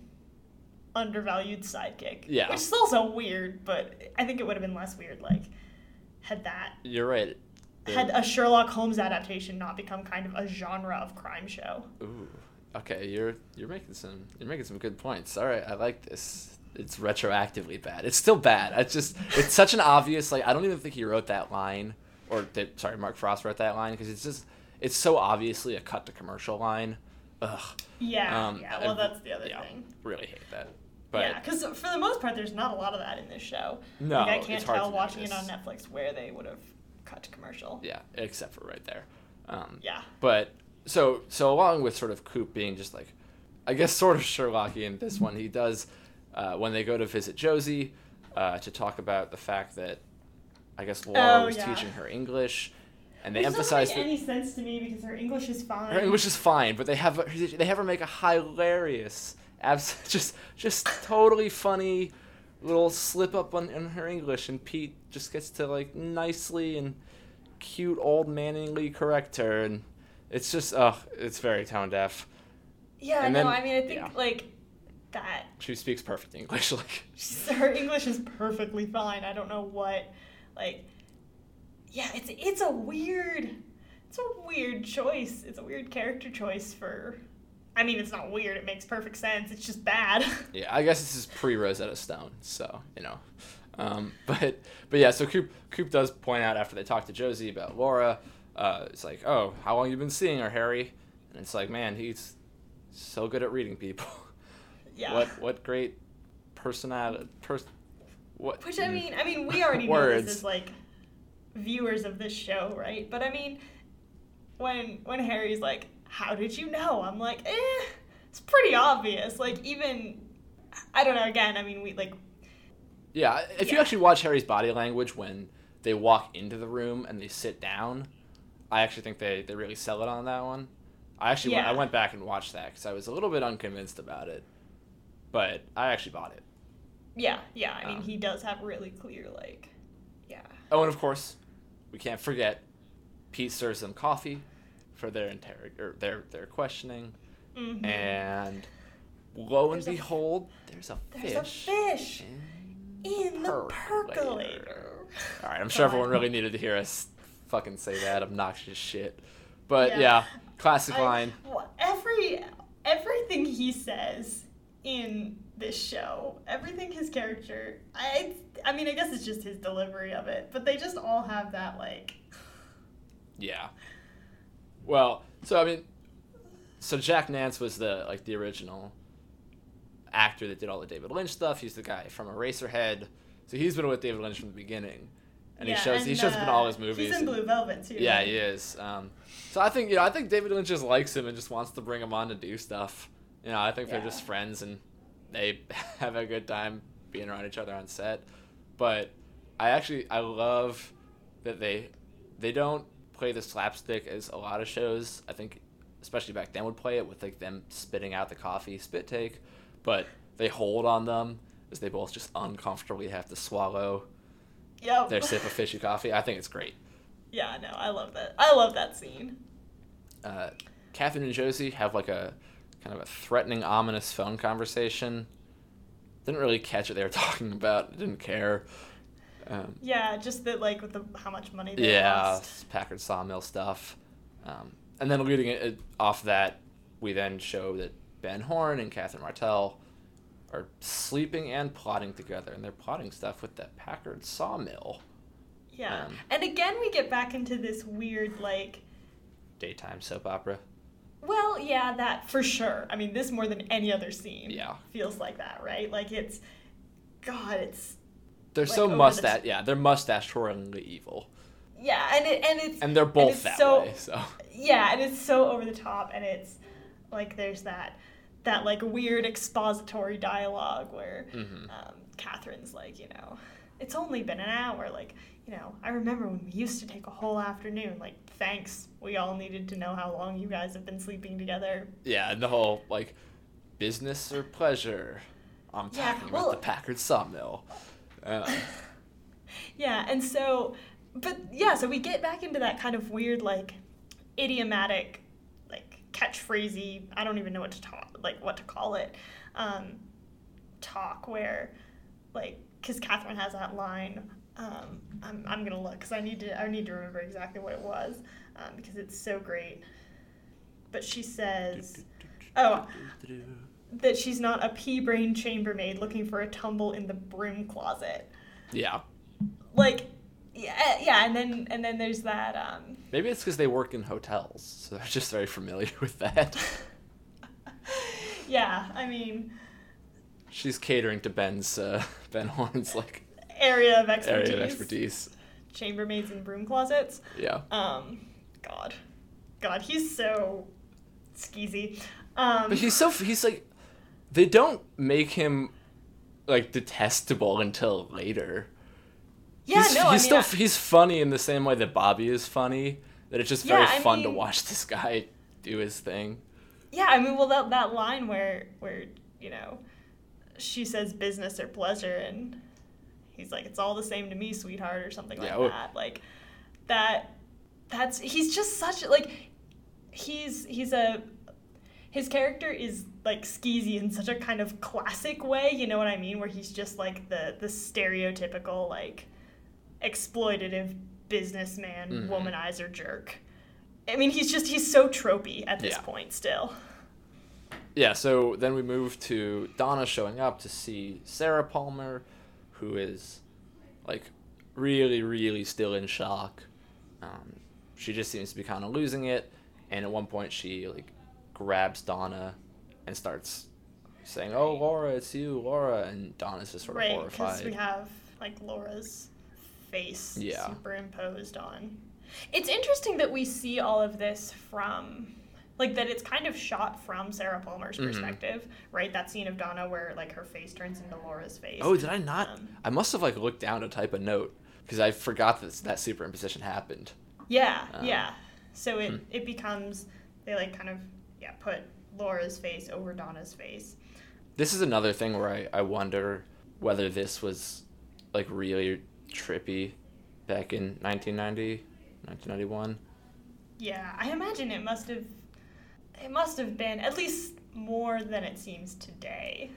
undervalued sidekick. Yeah. Which is also weird, but I think it would have been less weird like had that You're right. Had a Sherlock Holmes adaptation not become kind of a genre of crime show. Ooh. Okay, you're you're making some you're making some good points. All right, I like this. It's retroactively bad. It's still bad. It's just it's such an obvious like I don't even think he wrote that line or that sorry Mark Frost wrote that line because it's just it's so obviously a cut to commercial line. Ugh. Yeah, Um, yeah. Well, I- that's the other yeah, thing. Really hate that. But yeah, because for the most part, there's not a lot of that in this show. No, like, I can't tell watching it on. Netflix where they would have cut to commercial. yeah, except for right there. Um, Yeah. But so so along with sort of Coop being just like, I guess [LAUGHS] sort of Sherlockian. This one he does uh, when they go to visit Josie uh, to talk about the fact that I guess Laura Oh, was yeah. teaching her English, and they Which emphasize doesn't that make any sense to me because her English is fine. her English is fine, but they have they have her make a hilarious, abs- [LAUGHS] just just totally funny little slip up on in her English, and Pete just gets to like nicely and cute old manly correct her, and it's just oh, it's very tone deaf. Yeah, And no, then- I mean, I think yeah. like that. She speaks perfect English, [LAUGHS] like Her English is perfectly fine. I don't know what, like, yeah, it's it's a weird, it's a weird choice. It's a weird character choice for. I mean, it's not weird. It makes perfect sense. It's just bad. [LAUGHS] yeah, I guess this is pre Rosetta Stone, so you know. Um, [LAUGHS] but but yeah, so Coop Coop does point out after they talk to Josie about Laura, uh, it's like, oh, how long you been seeing her, Harry? And it's like, man, he's so good at reading people. [LAUGHS] yeah. What what great personality pers- what Which I mean, I mean, we already know this as like viewers of this show, right? But I mean, when when Harry's like, "How did you know?" I'm like, "Eh, it's pretty obvious." Like even, I don't know. Again, I mean, we like, Yeah, if you actually watch Harry's body language when they walk into the room and they sit down, I actually think they, they really sell it on that one. I actually went, I went back and watched that because I was a little bit unconvinced about it, but I actually bought it. yeah, yeah. I mean, Um, he does have really clear like, yeah, Oh, and of course, we can't forget Pete serves them coffee for their interrog or their their questioning, Mhm. and lo and There's a- behold, there's a There's fish. a fish in the percolator. All right, I'm sure everyone really needed to hear us fucking say that obnoxious shit. But Yeah. yeah, classic I- line. well, every everything he says in this show, everything his character, I I mean, I guess it's just his delivery of it, but they just all have that like Yeah. Well, so I mean, so Jack Nance was the like the original actor that did all the David Lynch stuff. He's the guy from Eraserhead. So he's been with David Lynch from the beginning, and yeah, he shows he and, shows up in all his uh, movies. He's in and- Blue Velvet too. yeah, right? he is. Um, so I think you know I think David Lynch just likes him and just wants to bring him on to do stuff. You know, I think they're just friends and they [LAUGHS] have a good time being around each other on set. But I actually I love that they they don't play the slapstick as a lot of shows. I think especially back then would play it with like them spitting out the coffee spit take, but they hold on them as they both just uncomfortably have to swallow Yep. their sip of [LAUGHS] fishy coffee. I think it's great. Yeah, no, I love that. I love that scene. uh, Catherine and Josie have like a kind of a threatening, ominous phone conversation. Didn't really catch what they were [LAUGHS] talking about. Didn't care. Um, Yeah, just that like with the how much money they yeah, lost. Packard Sawmill stuff. Um, and then leading it off that, we then show that Ben Horne and Catherine Martell are sleeping and plotting together, and they're plotting stuff with that Packard Sawmill Yeah. Um, and again we get back into this weird like daytime soap opera. well, yeah, that for sure. I mean, this more than any other scene Yeah. feels like that, right? Like it's god, it's They're Like, so over the mustache, yeah, they're mustache twirlingly evil, yeah, and it and it's and they're both it's that so- way. So yeah, and it's so over the top and it's like there's that that like weird expository dialogue where Mhm. um, Catherine's like, you know, it's only been an hour. Like, you know, I remember when we used to take a whole afternoon. Like, thanks. We all needed to know how long you guys have been sleeping together. Yeah, and the whole like business or pleasure. I'm Yeah, talking well- about the Packard Sawmill. Uh, Yeah, and so, but yeah, so we get back into that kind of weird, like, idiomatic, like, catchphrasy, I don't even know what to talk, like, what to call it, um, talk where, like, because Catherine has that line, um, I'm, I'm gonna look, because I need to, I need to remember exactly what it was, um, because it's so great. But she says, oh, that she's not a pea brain chambermaid looking for a tumble in the broom closet. Yeah, like yeah yeah and then and then there's that um maybe it's because they work in hotels, so they're just very familiar with that. [LAUGHS] yeah i mean She's catering to Ben's uh, [LAUGHS] Ben Horne's like area of expertise. area of expertise. chambermaids and broom closets? Yeah, um god. God he's so skeezy. Um but he's so he's like they don't make him like detestable until later. yeah he's, no I mean, still I- he's funny in the same way that Bobby is funny. That it's just very I fun to watch this guy do his thing. yeah i mean well that that line where where you know she says business or pleasure and he's like it's all the same to me sweetheart or something like well- that like that that's he's just such like he's he's a his character is like skeezy in such a kind of classic way you know what i mean where he's just like the the stereotypical like exploitative businessman Mhm. womanizer jerk i mean he's just he's so tropey at this Yeah. point still Yeah, so then we move to Donna showing up to see Sarah Palmer, who is like really, really still in shock. Um, she just seems to be kind of losing it, and at one point she like grabs Donna and starts saying, "Oh, Laura, it's you, Laura," and Donna's just sort of right because horrified. we have like laura's face Yeah. superimposed on it's interesting that we see all of this from like that it's kind of shot from sarah palmer's Mhm. perspective right that scene of donna where like her face turns into laura's face Oh, did I not? Um, I must have like looked down to type a note because I forgot that that superimposition happened. yeah Um, yeah so it hmm. it becomes they like kind of yeah put laura's face over donna's face This is another thing where I, I wonder whether this was like really trippy back in 1990, 1991. Yeah, I imagine it must have. it must have been at least more than it seems today.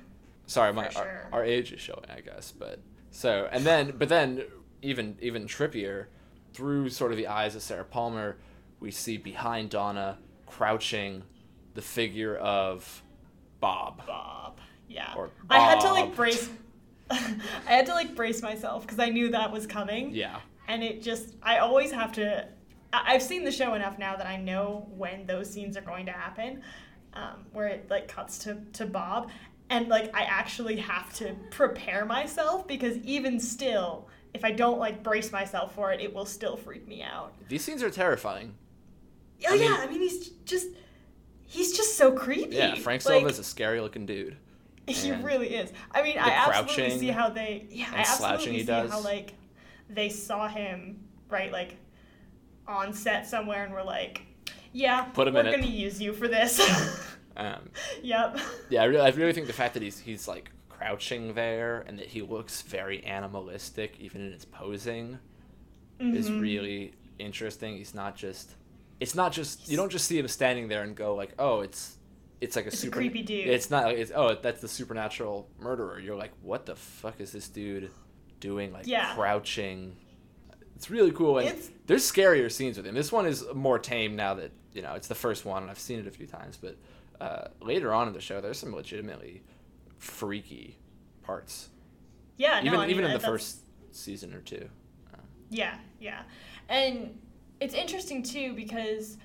Sorry, my For our, sure. our age is showing, I guess. But so and then, but then even even trippier, through sort of the eyes of Sarah Palmer, we see behind Donna crouching, the figure of Bob. Bob. Yeah. Or Bob. I had to like brace. [LAUGHS] I had to like brace myself because I knew that was coming. Yeah. and it just i always have to I- i've seen the show enough now that i know when those scenes are going to happen um, where it like cuts to, to bob and like i actually have to prepare myself because even still if i don't like brace myself for it it will still freak me out These scenes are terrifying. oh I mean- yeah i mean he's just he's just so creepy Yeah, Frank Silva is a scary looking dude. [LAUGHS] He And really is. I mean, I absolutely see how they. Yeah, I absolutely see does. how like they saw him right, like on set somewhere, and were like, "Yeah, Put him we're gonna use you for this." [LAUGHS] Um, [LAUGHS] yep. yeah, I really, I really think the fact that he's he's like crouching there and that he looks very animalistic even in his posing is Mhm. really interesting. He's not just it's not just you don't just see him standing there and go like, "Oh, it's it's like a It's a super creepy dude. It's not like it's oh, that's the supernatural murderer. You're like, "What the fuck is this dude doing like Yeah. crouching?" It's really cool and It's- there's scarier scenes with him. This one is more tame now that, you know, it's the first one and I've seen it a few times, but uh, later on in the show there's some legitimately freaky parts. Yeah. No, even I mean, even in the that's- first season or two. Um, Yeah, yeah. And it's interesting too because,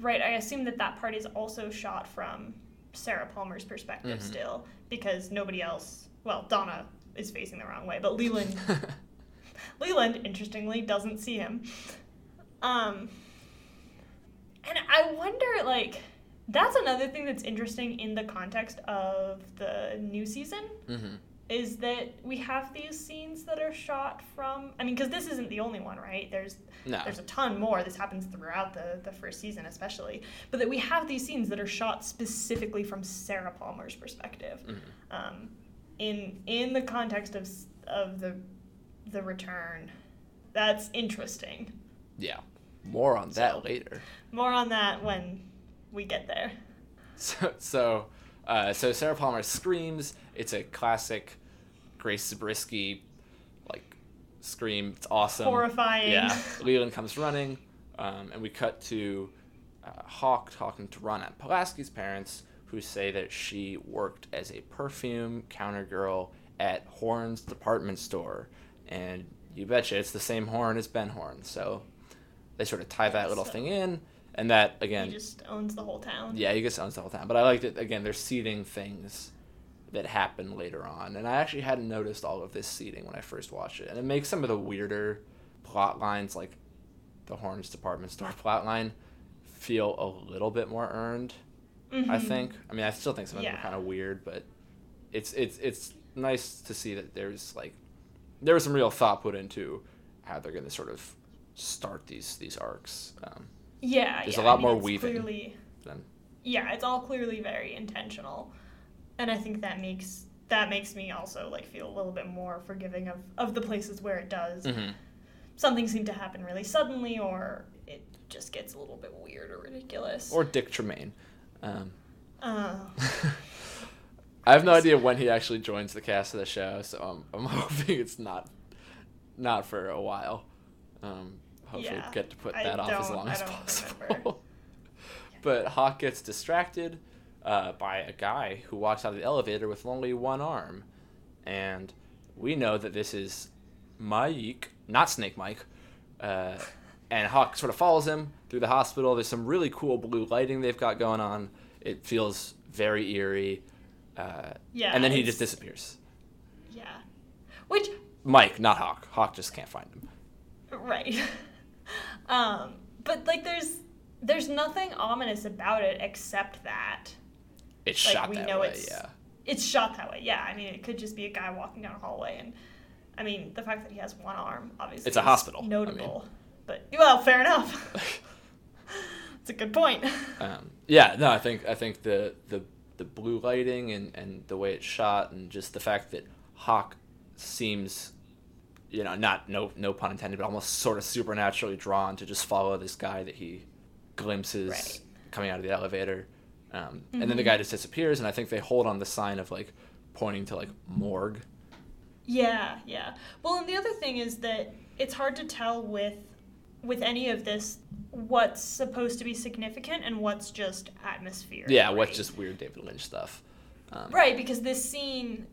right, I assume that that part is also shot from Sarah Palmer's perspective Mhm. still because nobody else, well, Donna is facing the wrong way, but Leland, [LAUGHS] Leland, interestingly, doesn't see him. Um, and I wonder, like, that's another thing that's interesting in the context of the new season mhm. Is that we have these scenes that are shot from I mean because this isn't the only one right there's No. there's a ton more this happens throughout the the first season especially but that we have these scenes that are shot specifically from Sarah Palmer's perspective Mhm. um, in in the context of of the the return that's interesting Yeah. More on that later. more on that when we get there [LAUGHS] So, so, uh, so Sarah Palmer screams. It's a classic Grace Zabriskie, like, scream. It's awesome. horrifying Yeah. [LAUGHS] Leland comes running, um, and we cut to uh, Hawk talking to Ronette Pulaski's parents, who say that she worked as a perfume counter girl at Horne's department store, and you betcha it's the same Horne as Ben Horne. So they sort of tie that little So- thing in, and that again he just owns the whole town yeah, he just owns the whole town. But I liked it again. They're seeding things that happen later on, and I actually hadn't noticed all of this seeding when I first watched it, and it makes some of the weirder plot lines, like the Horne's department store [LAUGHS] plot line, feel a little bit more earned. I Mhm. think. I mean, I still think some of them are kind of weird, but it's it's it's nice to see that there's like there was some real thought put into how they're going to sort of start these these arcs. Um, Yeah, There's yeah, a lot I mean, more it's weaving. Clearly, then yeah, it's all clearly very intentional, and I think that makes that makes me also like feel a little bit more forgiving of of the places where it does Mhm. something seem to happen really suddenly, or it just gets a little bit weird or ridiculous. or Dick Tremayne. Um, uh, [LAUGHS] I have no idea when he actually joins the cast of the show, so I'm, I'm [LAUGHS] hoping it's not not for a while. Um, hopefully, Yeah, get to put I that off as long I as possible. [LAUGHS] [LAUGHS] but Hawk gets distracted uh, by a guy who walks out of the elevator with only one arm, and we know that this is Mike, not Snake Mike. Uh, and Hawk sort of follows him through the hospital. There's some really cool blue lighting they've got going on. It feels very eerie. Uh, Yeah, and then he just disappears. yeah, which Mike, not Hawk. Hawk just can't find him. Right. [LAUGHS] [LAUGHS] um, but like there's there's nothing ominous about it except that It's Like, shot we that know way, it's- yeah. it's shot that way. Yeah, I mean it could just be a guy walking down a hallway and I mean the fact that he has one arm obviously It's a hospital, I Notable. But well, fair enough. [LAUGHS] [LAUGHS] It's a good point. Um, yeah, no, I think I think the the the blue lighting and and the way it's shot and just the fact that Hawk seems, you know, not no no pun intended, but almost sort of supernaturally drawn to just follow this guy that he glimpses Right. coming out of the elevator. Um, And then the Mm-hmm. guy just disappears, and I think they hold on the sign of like pointing to like morgue. Yeah, yeah. Well, and the other thing is that it's hard to tell with with any of this what's supposed to be significant and what's just atmosphere. Yeah, right? what's just weird David Lynch stuff. Um, right because this scene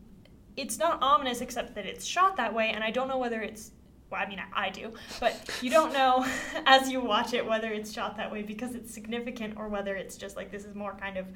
it's not ominous except that it's shot that way, and I don't know whether it's. Well, I mean, I, I do, but you don't know [LAUGHS] as you watch it whether it's shot that way because it's significant or whether it's just like this is more kind of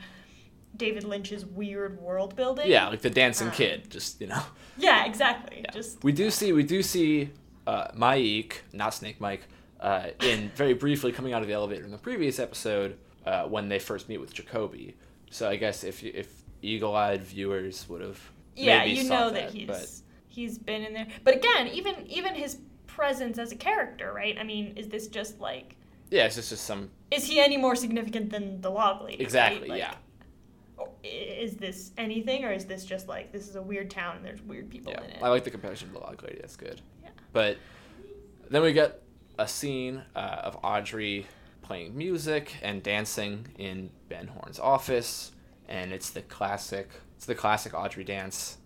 David Lynch's weird world building. Yeah, like the dancing Um, kid, just you know. [LAUGHS] Yeah, exactly. Yeah. Just we do see we do see uh, Mike, not Snake Mike, uh, in [LAUGHS] very briefly coming out of the elevator in the previous episode uh, when they first meet with Jacoby. So I guess if if eagle-eyed viewers would have yeah, you know that, he's but he's been in there. But again, even even his presence as a character, right? I mean, is this just like yeah, it's just, just some is he any more significant than the log lady? right? exactly Like, yeah Is this anything, or is this just like this is a weird town and there's weird people yeah. in it? I like the comparison to the log lady. That's good. Yeah. But then we get a scene uh, of Audrey playing music and dancing in Ben Horne's office, and it's the classic. It's the classic Audrey dance.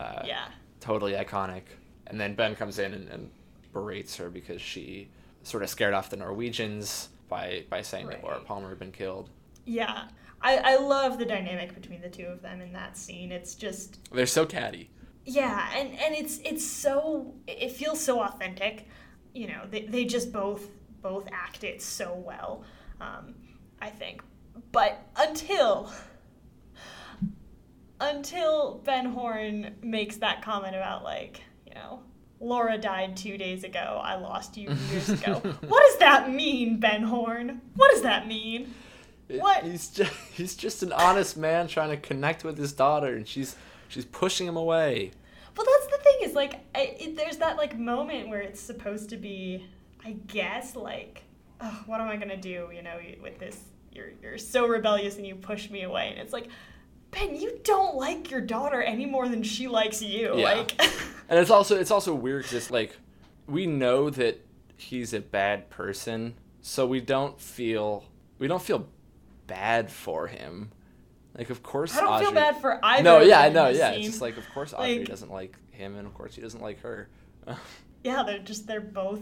Uh, yeah, totally iconic. And then Ben comes in and, and berates her because she sort of scared off the Norwegians by by saying that Laura Palmer had been killed. yeah. I I love the dynamic between the two of them in that scene. It's just They're so catty. Yeah, and, and it's it's so it feels so authentic. You know, they, they just both both act it so well. Um, I think, but until until Ben Horne makes that comment about like you know Laura died two days ago, I lost you years ago. [LAUGHS] what does that mean, Ben Horne? What does that mean? What? He's just he's just an honest man trying to connect with his daughter, and she's she's pushing him away. Well, that's the thing is like I, it, there's that like moment where it's supposed to be, I guess, like, oh, what am I gonna do? You know, with this, you're you're so rebellious and you push me away, and it's like, Ben, you don't like your daughter any more than she likes you. Yeah. Like, [LAUGHS] [LAUGHS] And it's also it's also weird because it's like we know that he's a bad person, so we don't feel we don't feel bad for him. Like of course I don't Audrey, feel bad for either. No, yeah, I know, yeah. scene. It's just like of course Audrey Like- doesn't like him, and of course he doesn't like her. [LAUGHS] yeah, they're just they're both.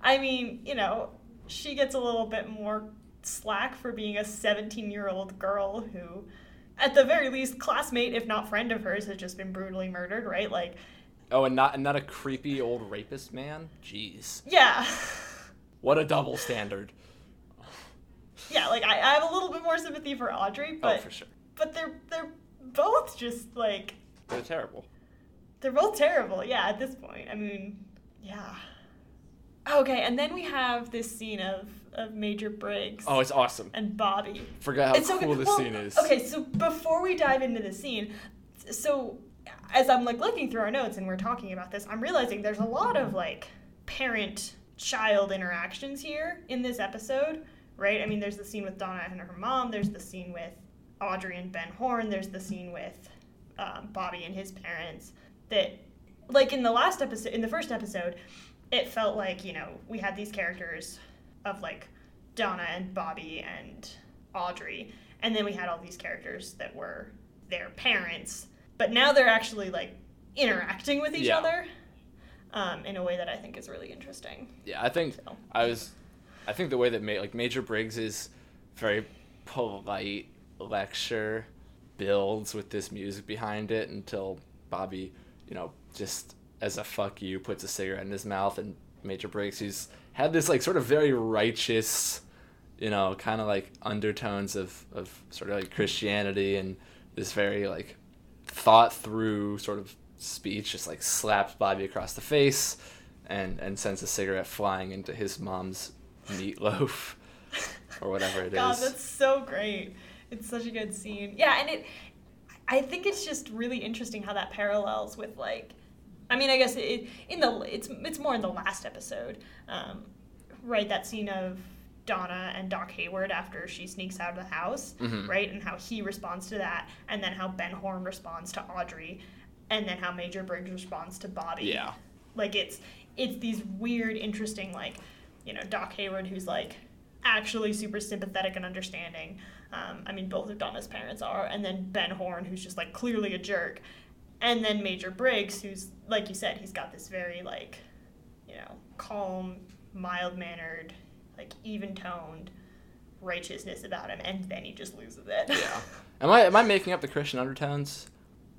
I mean, you know, she gets a little bit more slack for being a 17 year old girl who, at the very least, classmate if not friend of hers has just been brutally murdered, right? Like, oh, and not and not a creepy old rapist man. Jeez, yeah, what a double standard. yeah. Like I, I have a little bit more sympathy for Audrey, oh, but oh, for sure, but they're they're both just like they're terrible. they're both terrible. Yeah, at this point, I mean, yeah. Okay, and then we have this scene of of Major Briggs Oh, it's awesome. and Bobby. Forgot how it's so cool good. this Well, scene is. Okay, so before we dive into the scene, so as I'm like looking through our notes and we're talking about this, I'm realizing there's a lot of like parent child interactions here in this episode, right? I mean, there's the scene with Donna and her mom, there's the scene with Audrey and Ben Horne, there's the scene with um, Bobby and his parents that like in the last episode in the first episode it felt like you know we had these characters of like donna and bobby and audrey and then we had all these characters that were their parents but now they're actually like interacting with each Yeah. other um, in a way that i think is really interesting Yeah, I think So. I was. I think the way that ma- like Major Briggs is very polite lecture builds with this music behind it until Bobby, you know, just as a fuck you puts a cigarette in his mouth and Major Briggs who's had this like sort of very righteous, you know, kind of like undertones of of sort of like Christianity and this very like thought through sort of speech just like slaps Bobby across the face and and sends a cigarette flying into his mom's meatloaf [LAUGHS] or whatever it is. God, that's so great. It's such a good scene. Yeah, and it I think it's just really interesting how that parallels with like I mean, I guess it in the it's it's more in the last episode. Um, right that scene of Donna and Doc Hayward after she sneaks out of the house, Mhm. right? And how he responds to that and then how Ben Horne responds to Audrey and then how Major Briggs responds to Bobby. Yeah. Like it's it's these weird interesting like, you know, Doc Hayward who's like actually super sympathetic and understanding. Um, I mean, both of Donna's parents are, and then Ben Horne, who's just like clearly a jerk, and then Major Briggs, who's like you said, he's got this very like, you know, calm, mild mannered, like even toned righteousness about him, and then he just loses it. Yeah. [LAUGHS] Am I am I making up the Christian undertones?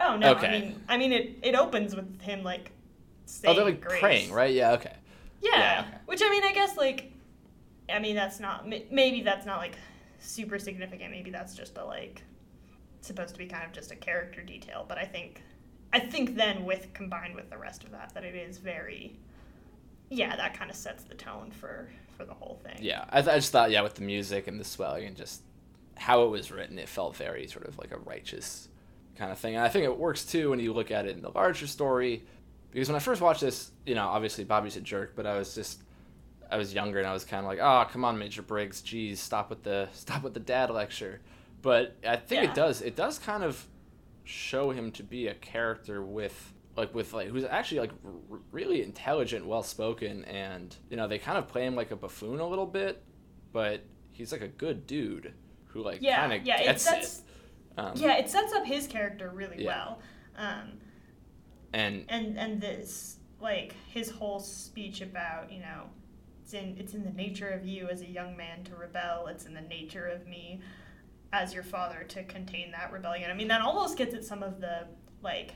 oh no! Okay. I mean, I mean, it it opens with him like oh, saying Oh, they're like grace. praying, right? Yeah. Okay. Yeah. Yeah, okay. Which I mean, I guess like, I mean, that's not maybe that's not like super significant. Maybe that's just a like supposed to be kind of just a character detail. But I think, I think then with combined with the rest of that, that it is very, yeah, that kind of sets the tone for for the whole thing. Yeah. I, th- I just thought, yeah, with the music and the swelling and just how it was written, it felt very sort of like a righteous kind of thing. And I think it works too when you look at it in the larger story. Because when I first watched this, you know, obviously Bobby's a jerk, but I was just I was younger and I was kind of like, "Oh, come on, Major Briggs, geez, stop with the [LAUGHS] stop with the dad lecture." But I think Yeah. it does it does kind of show him to be a character with like with like who's actually like r- really intelligent, well spoken, and you know they kind of play him like a buffoon a little bit, but he's like a good dude who like Yeah, kind of yeah, it gets sets- it. Um, Yeah, it sets up his character really Yeah. well. Um, and and and this like his whole speech about you know it's in it's in the nature of you as a young man to rebel it's in the nature of me as your father to contain that rebellion i mean that almost gets at some of the like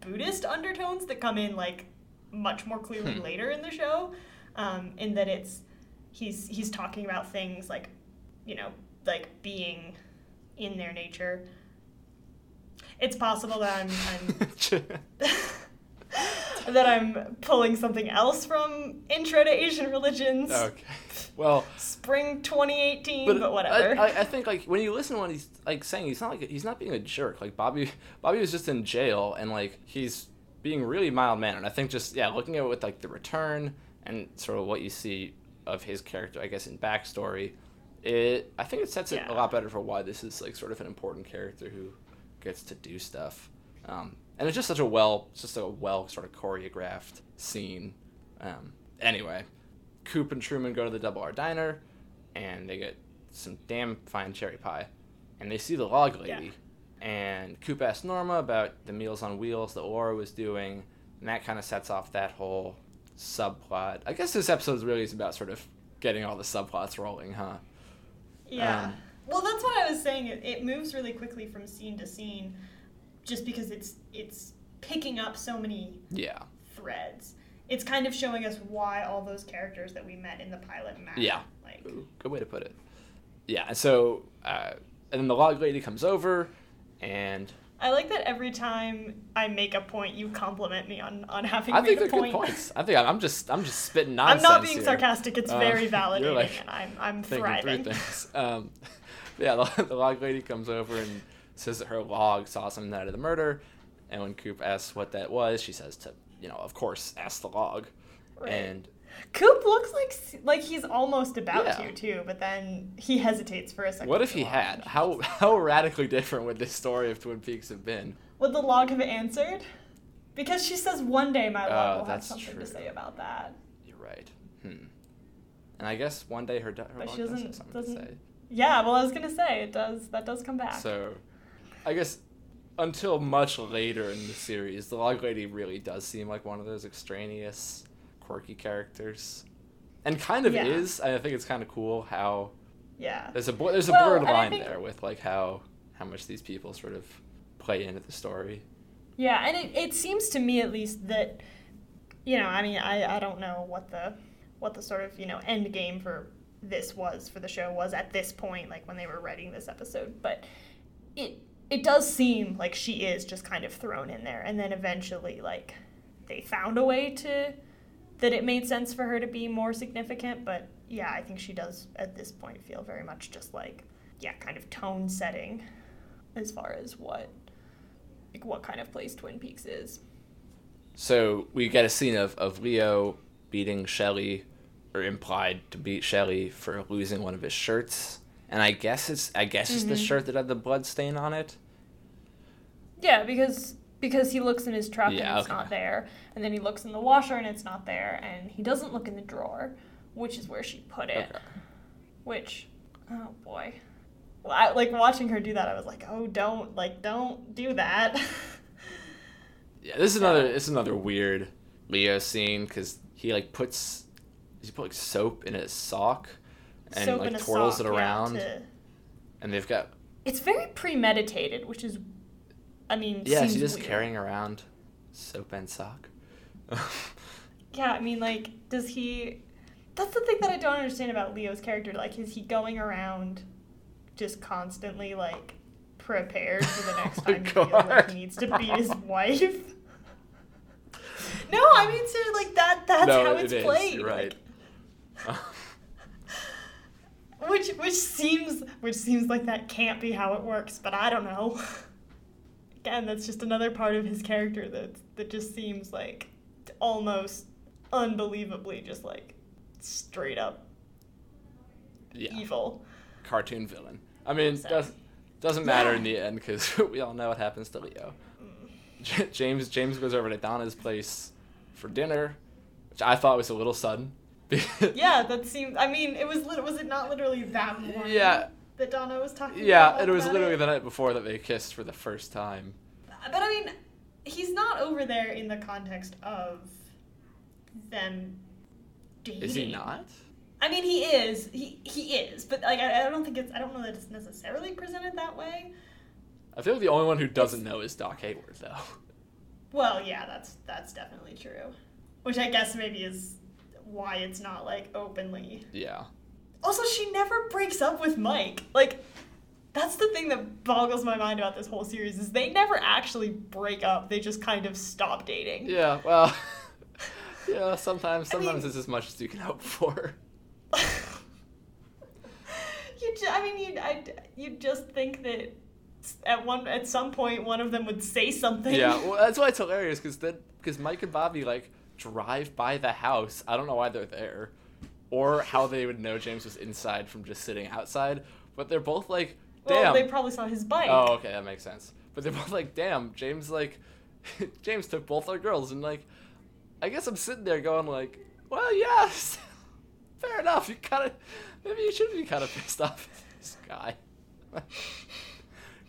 buddhist undertones that come in like much more clearly Hmm. later in the show um, in that it's he's he's talking about things like you know like being in their nature it's possible that i'm, I'm [LAUGHS] [LAUGHS] that I'm pulling something else from Intro to Asian Religions, okay. Well, Spring 2018, but, whatever. I, I, I think like when you listen to what he's like saying, he's not like he's not being a jerk. Like Bobby, Bobby was just in jail, and like he's being really mild mannered. I think just yeah, looking at it with like the return and sort of what you see of his character, I guess in backstory, it I think it sets it Yeah. a lot better for why this is like sort of an important character who gets to do stuff. Um, and it's just such a well, it's just a well sort of choreographed scene. Um, anyway, Coop and Truman go to the Double R Diner, and they get some damn fine cherry pie, and they see the log lady. yeah. And Coop asks Norma about the Meals on Wheels that Laura was doing, and that kind of sets off that whole subplot. I guess this episode really is about sort of getting all the subplots rolling, huh? yeah. um, well, that's what I was saying. It, it moves really quickly from scene to scene, just because it's it's picking up so many Yeah. threads. It's kind of showing us why all those characters that we met in the pilot matter. Yeah. Like, Ooh, good way to put it. Yeah, and so, uh, and then the log lady comes over, and I like that every time I make a point, you compliment me on, on having I made think a they're point. good points. I think I'm just I'm just spitting nonsense. I'm not being here. sarcastic. It's Um, very [LAUGHS] you're, validating, like, and I'm I'm thinking thriving. through things. [LAUGHS] Um, [LAUGHS] yeah, the, the log lady comes over and says that her log saw something the night of the murder, and when Coop asks what that was, she says to you know of course ask the log, Right. and Coop looks like like he's almost about Yeah. to too, but then he hesitates for a second. what if he had? How how radically different would this story of Twin Peaks have been? Would the log have answered? Because she says one day my log Oh, will have something true. to say about that. You're right. Hmm. And I guess one day her, her But log she does have doesn't- something doesn't- to say. Yeah, well, I was gonna say it does. That does come back. So, I guess until much later in the series, the Log Lady really does seem like one of those extraneous, quirky characters, and kind of Yeah. is. I think it's kind of cool how yeah. there's a there's a Well, blurred line think- there with like how how much these people sort of play into the story. Yeah, and it, it seems to me at least that you know, I mean, I, I don't know what the what the sort of, you know, end game for this was for the show was at this point, like when they were writing this episode, but it it does seem like she is just kind of thrown in there and then eventually like they found a way to that it made sense for her to be more significant, but yeah, I think she does at this point feel very much just like yeah, kind of tone setting as far as what like what kind of place Twin Peaks is. So we get a scene of, of Leo beating Shelly, or implied to beat Shelly for losing one of his shirts. And I guess it's I guess it's the Mhm. shirt that had the blood stain on it. Yeah, because because he looks in his truck Yeah, and it's okay. not there, and then he looks in the washer and it's not there, and he doesn't look in the drawer, which is where she put it. Okay. which, oh boy. Well, I, like watching her do that, I was like, oh, don't, like, don't do that. [LAUGHS] Yeah, this is another this is another weird Leo scene because he like puts he put like soap in his sock and Soap like twirls sock, it yeah, around, to- and they've got It's very premeditated, which is, I mean, yeah, she's just weird. carrying around soap and sock. [LAUGHS] Yeah, I mean, like, does he? That's the thing that I don't understand about Leo's character. Like, is he going around just constantly like prepared for the [LAUGHS] oh next Oh time he feels like he needs to beat his [LAUGHS] wife? no, I mean, seriously, like that. That's no, how it it's is, played. You're right. like, which which seems which seems like that can't be how it works, but I don't know. Again, that's just another part of his character that that just seems like almost unbelievably just like straight up yeah, evil. cartoon villain. I mean, So- does doesn't matter Yeah. in the end because [LAUGHS] we all know what happens to Leo. Mm. [LAUGHS] James James goes over to Donna's place for dinner, which I thought was a little sudden. [LAUGHS] Yeah, that seemed. I mean, it was. Was it not literally that morning? Yeah. That Donna was talking. Yeah, about it was about literally it? the night before that they kissed for the first time. But I mean, he's not over there in the context of them dating. Is he not? I mean, he is. He he is. But like, I, I don't think it's. I don't know that it's necessarily presented that way. I feel like the only one who doesn't know is Doc Hayward, though. Well, yeah, that's that's definitely true. Which I guess maybe is why it's not like openly. Yeah. Also, she never breaks up with Mike. Like, that's the thing that boggles my mind about this whole series is they never actually break up. They just kind of stop dating. Yeah, well, [LAUGHS] yeah, sometimes, I mean- sometimes it's as much as you can hope for. [LAUGHS] you, ju- I mean, you, I, you just think that at one, at some point, one of them would say something. Yeah, well, that's why it's [LAUGHS] hilarious, because then, because Mike and Bobby, like, drive by the house. I don't know why they're there, or how they would know James was inside from just sitting outside, but they're both like, damn. Well, they probably saw his bike. Oh, okay, that makes sense. But they're [LAUGHS] both like, damn, James like, [LAUGHS] James took both our girls, and like, I guess I'm sitting there going like, well, yes, [LAUGHS] fair enough. You kind of, maybe you should be kind of pissed off at this guy.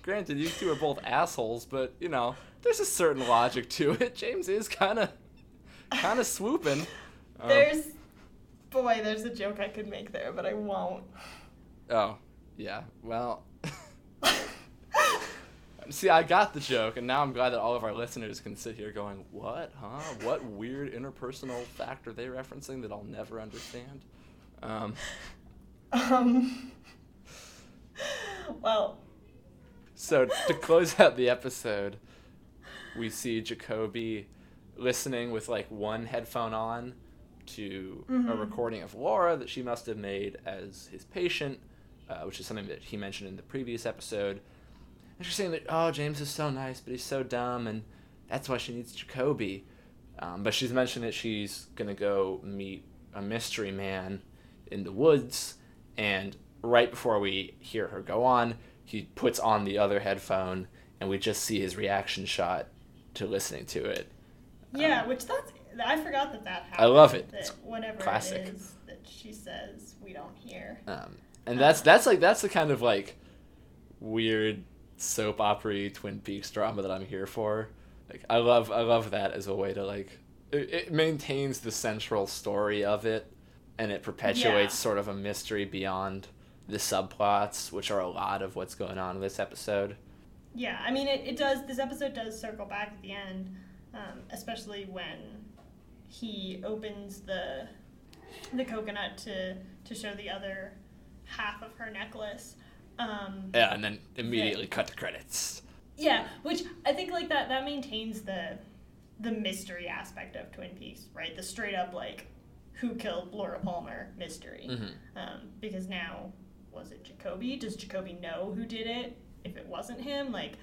Granted, you two are both assholes, but you know, there's a certain logic to it. James is kind of, kind of swooping. Um, There's, boy, there's a joke I could make there, but I won't. oh, yeah. Well. [LAUGHS] See, I got the joke, and now I'm glad that all of our listeners can sit here going, "What? Huh? What weird interpersonal fact are they referencing that I'll never understand?" Um, Um. Well, so to close out the episode, we see Jacoby listening with like one headphone on to a Mhm. recording of Laura that she must have made as his patient, uh, which is something that he mentioned in the previous episode. And she's saying that, oh, James is so nice, but he's so dumb, and that's why she needs Jacoby. Um, but she's mentioned that she's going to go meet a mystery man in the woods, and right before we hear her go on, he puts on the other headphone, and we just see his reaction shot to listening to it. yeah, which that's. I forgot that that happened. I love it. That whatever classic. it is that she says, we don't hear. Um, and that's that's like that's the kind of like weird soap opera Twin Peaks drama that I'm here for. Like I love I love that as a way to like it, it maintains the central story of it and it perpetuates Yeah. sort of a mystery beyond the subplots, which are a lot of what's going on in this episode. Yeah, I mean, it, it does. This episode does circle back at the end, um, especially when he opens the the coconut to to show the other half of her necklace. Um, Yeah, and then immediately cut to credits. yeah, which I think like that that maintains the the mystery aspect of Twin Peaks, right? The straight up like who killed Laura Palmer mystery. hmm Um, because now, was it Jacoby? Does Jacoby know who did it? If it wasn't him, like,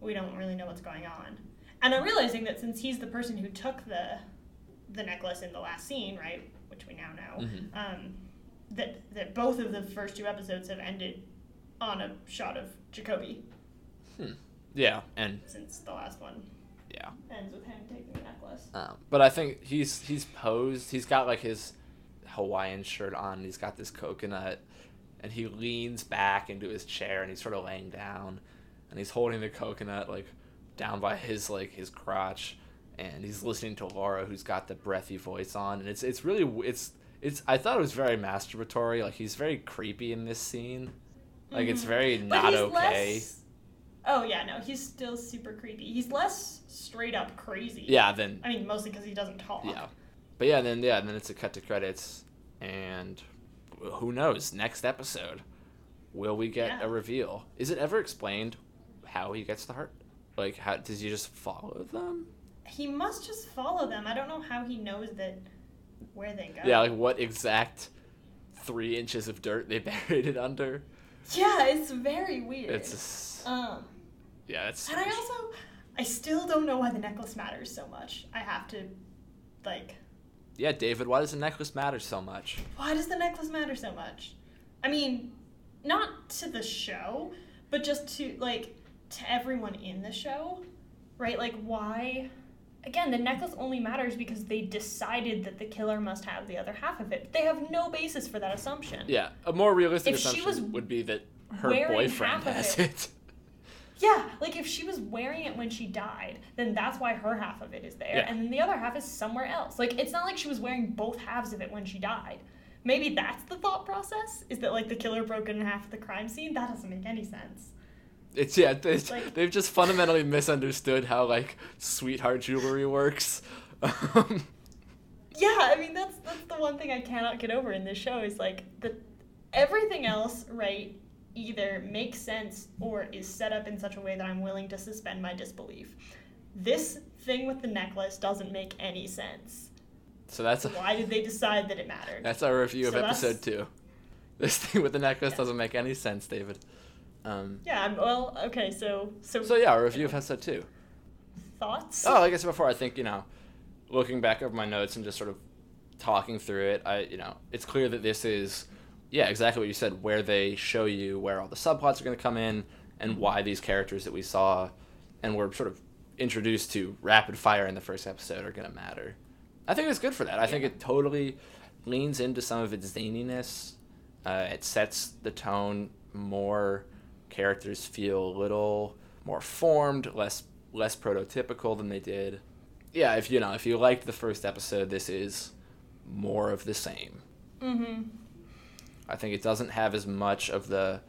we don't really know what's going on. And I'm realizing that since he's the person who took the the necklace in the last scene, right, which we now know, Mhm. um, that that both of the first two episodes have ended on a shot of Jacoby, Yeah, and since the last one yeah. ends with him taking the necklace. Um, but I think he's he's posed. He's got like his Hawaiian shirt on. He's got this coconut, and he leans back into his chair and he's sort of laying down and he's holding the coconut like down by his like his crotch and he's listening to Laura who's got the breathy voice on and it's it's really it's it's I thought it was very masturbatory like he's very creepy in this scene like it's Mhm. very But not okay less- Oh yeah, no, he's still super creepy. He's less straight up crazy. yeah then I mean, mostly because he doesn't talk. yeah but yeah then yeah then it's a cut to credits and who knows next episode will we get Yeah. a reveal is it ever explained how he gets the heart like how does he just follow them He must just follow them. I don't know how he knows that where they go. Yeah, like what exact three inches of dirt they [LAUGHS] buried it under. Yeah, it's very weird. It's just, um, yeah, it's and I also, I still don't know why the necklace matters so much. I have to, like, yeah, David. Why does the necklace matter so much? why does the necklace matter so much? I mean, not to the show, but just to like to everyone in the show, right? Like, why? Again, the necklace only matters because they decided that the killer must have the other half of it. They have no basis for that assumption. Yeah, a more realistic If she assumption was would be that her boyfriend has it- it. [LAUGHS] Yeah, like if she was wearing it when she died, then that's why her half of it is there, Yeah. and then the other half is somewhere else. Like it's not like she was wearing both halves of it when she died. Maybe that's the thought process: is that like the killer broke in half at the crime scene? That doesn't make any sense. It's yeah, it's, Like- they've just fundamentally misunderstood how like sweetheart jewelry works. Um, [LAUGHS] Yeah, I mean that's that's the one thing I cannot get over in this show is like the everything else, right? Either makes sense or is set up in such a way that I'm willing to suspend my disbelief. This thing with the necklace doesn't make any sense. so that's Why did they decide that it mattered? that's our review of So that's- episode two. This thing with the necklace Yeah. doesn't make any sense, David. Um, Yeah, I'm, well, okay, so so, so yeah, a review of episode two. thoughts? Oh, like I said before, I think you know, looking back over my notes and just sort of talking through it, I you know, it's clear that this is, yeah, exactly what you said, where they show you where all the subplots are going to come in and why these characters that we saw and were sort of introduced to rapid fire in the first episode are going to matter. I think it's good for that. I think it totally leans into some of its zaniness. Uh, it sets the tone more. Characters feel a little more formed, less less prototypical than they did. Yeah, if you know, if you liked the first episode, this is more of the same. Mm-hmm. I think it doesn't have as much of the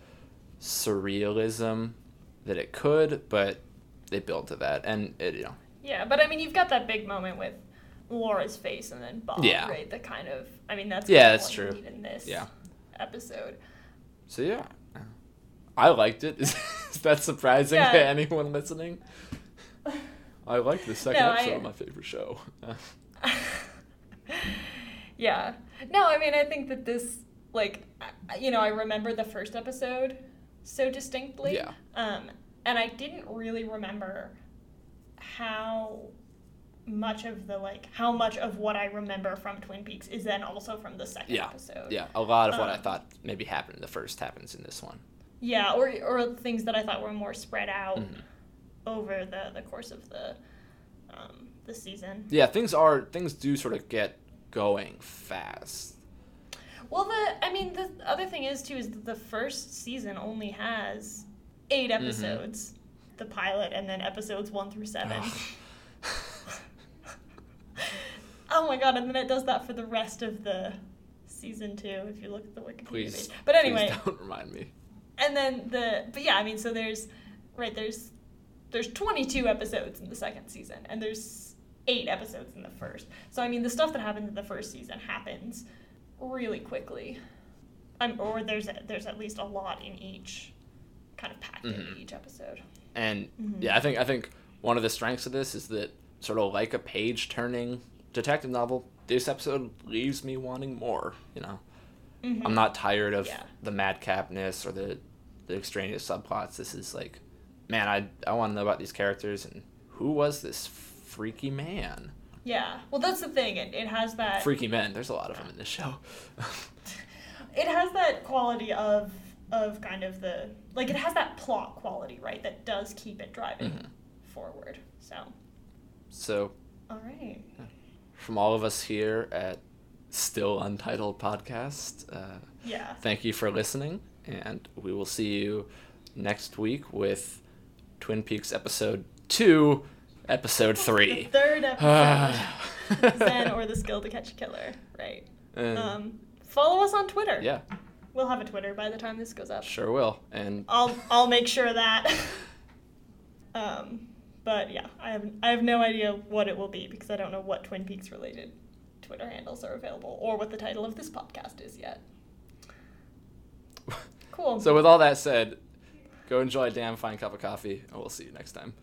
surrealism that it could, but they build to that, and it, you know, Yeah, but I mean, you've got that big moment with Laura's face and then Bob, Yeah. right? The kind of, I mean, that's Yeah, that's true. in this Yeah. episode. so yeah, I liked it. [LAUGHS] Is, that surprising Yeah. to anyone listening? I liked the second No, episode I- of my favorite show. [LAUGHS] yeah. No, I mean, I think that this, like, you know, I remember the first episode so distinctly. Yeah. Um, and I didn't really remember how much of the like how much of what I remember from Twin Peaks is then also from the second Yeah. episode. yeah, a lot of what I Um, thought maybe happened in the first happens in this one. Yeah, or or things that I thought were more spread out Mhm. over the the course of the um, the season. Yeah, things are things do sort of get going fast. Well, the I mean the other thing is too is that the first season only has eight Mm-hmm. episodes, the pilot, and then episodes one through seven. [LAUGHS] oh my god! And then it does that for the rest of the season two. If you look at the Wikipedia please, page. But anyway, please don't remind me. And then the but yeah, I mean, so there's right there's there's 22 episodes in the second season, and there's eight episodes in the first. So I mean, the stuff that happened in the first season happens really quickly. Um, or there's a, there's at least a lot in each, kind of packed into Mhm. each episode. And Mhm. yeah, I think I think one of the strengths of this is that sort of like a page turning detective novel, this episode leaves me wanting more. You know, Mhm. I'm not tired of Yeah. the madcapness or the the extraneous subplots. This is like, man, I I want to know about these characters and who was this freaky man? Yeah. Well, that's the thing. It, it has that. Freaky men. There's a lot of them in this show. [LAUGHS] it has that quality of of kind of the like it has that plot quality right that does keep it driving Mhm. forward so so all right from all of us here at still untitled podcast. Uh, Yeah. thank you for listening, and we will see you next week with Twin Peaks episode two, episode [LAUGHS] The three. third [SIGHS] episode. Zen or the skill to catch a killer. Right. Um, follow us on Twitter. yeah, We'll have a Twitter by the time this goes up. sure will. And I'll [LAUGHS] I'll make sure of that. um, but yeah, I have I have no idea what it will be because I don't know what Twin Peaks related Twitter handles are available or what the title of this podcast is yet. Cool. so with all that said, go enjoy a damn fine cup of coffee, and we'll see you next time.